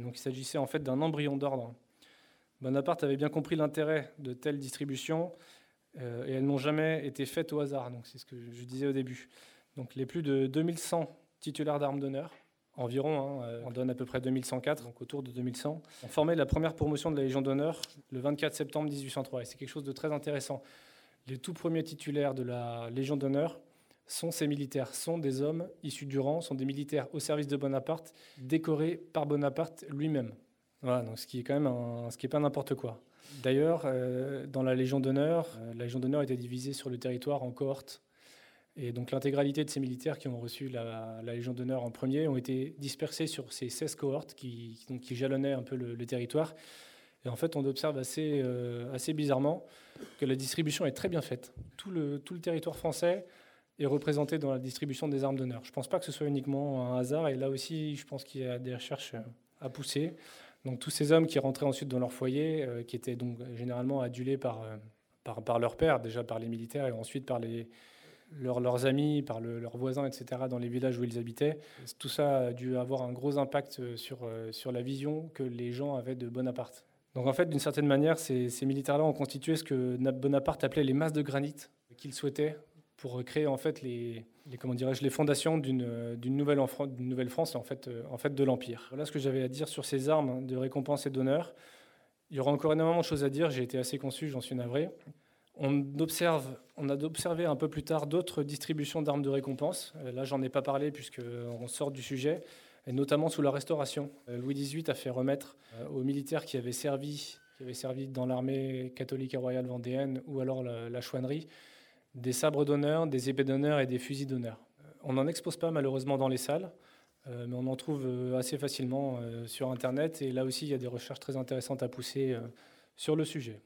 Donc il s'agissait en fait d'un embryon d'ordre. Bonaparte avait bien compris l'intérêt de telles distributions euh, et elles n'ont jamais été faites au hasard. Donc c'est ce que je disais au début. Les plus de 2100 titulaires d'armes d'honneur, environ, hein, on donne à peu près 2104, donc autour de 2100, ont formé la première promotion de la Légion d'honneur le 24 septembre 1803. Et c'est quelque chose de très intéressant. Les tout premiers titulaires de la Légion d'honneur sont ces militaires, sont des hommes issus du rang, sont des militaires au service de Bonaparte, décorés par Bonaparte lui-même. Voilà, donc ce qui est quand même ce qui est pas n'importe quoi. D'ailleurs, euh, dans la Légion d'honneur, euh, la Légion d'honneur était divisée sur le territoire en cohortes. Et donc l'intégralité de ces militaires qui ont reçu la, Légion d'honneur en premier ont été dispersés sur ces 16 cohortes qui, qui jalonnaient un peu le, territoire. Et en fait, on observe assez, euh, assez bizarrement que la distribution est très bien faite. Tout le, tout le territoire français est représenté dans la distribution des armes d'honneur. Je ne pense pas que ce soit uniquement un hasard, et là aussi, je pense qu'il y a des recherches à pousser. Donc tous ces hommes qui rentraient ensuite dans leur foyer, euh, qui étaient donc généralement adulés par, euh, par, par, leur père, déjà par les militaires, et ensuite par les, leurs amis, par leurs voisins, etc., dans les villages où ils habitaient. Tout ça a dû avoir un gros impact sur, sur la vision que les gens avaient de Bonaparte. Donc en fait, d'une certaine manière, ces, ces militaires-là ont constitué ce que Bonaparte appelait les masses de granit qu'il souhaitait pour créer en fait les, comment dirais-je les fondations d'une, d'une nouvelle, France en fait, euh, en fait de l'Empire. Voilà ce que j'avais à dire sur ces armes de récompense et d'honneur. Il y aura encore énormément de choses à dire, j'ai été assez conçu, j'en suis navré. On, observe, on a observé un peu plus tard d'autres distributions d'armes de récompense. Euh, là, j'en ai pas parlé puisqu'on sort du sujet, et notamment sous la Restauration. Euh, Louis XVIII a fait remettre aux militaires qui avaient servi, dans l'armée catholique et royale vendéenne ou alors la chouannerie, des sabres d'honneur, des épées d'honneur et des fusils d'honneur. On n'en expose pas malheureusement dans les salles, euh, mais on en trouve euh, assez facilement euh, sur Internet. Et là aussi, il y a des recherches très intéressantes à pousser sur le sujet.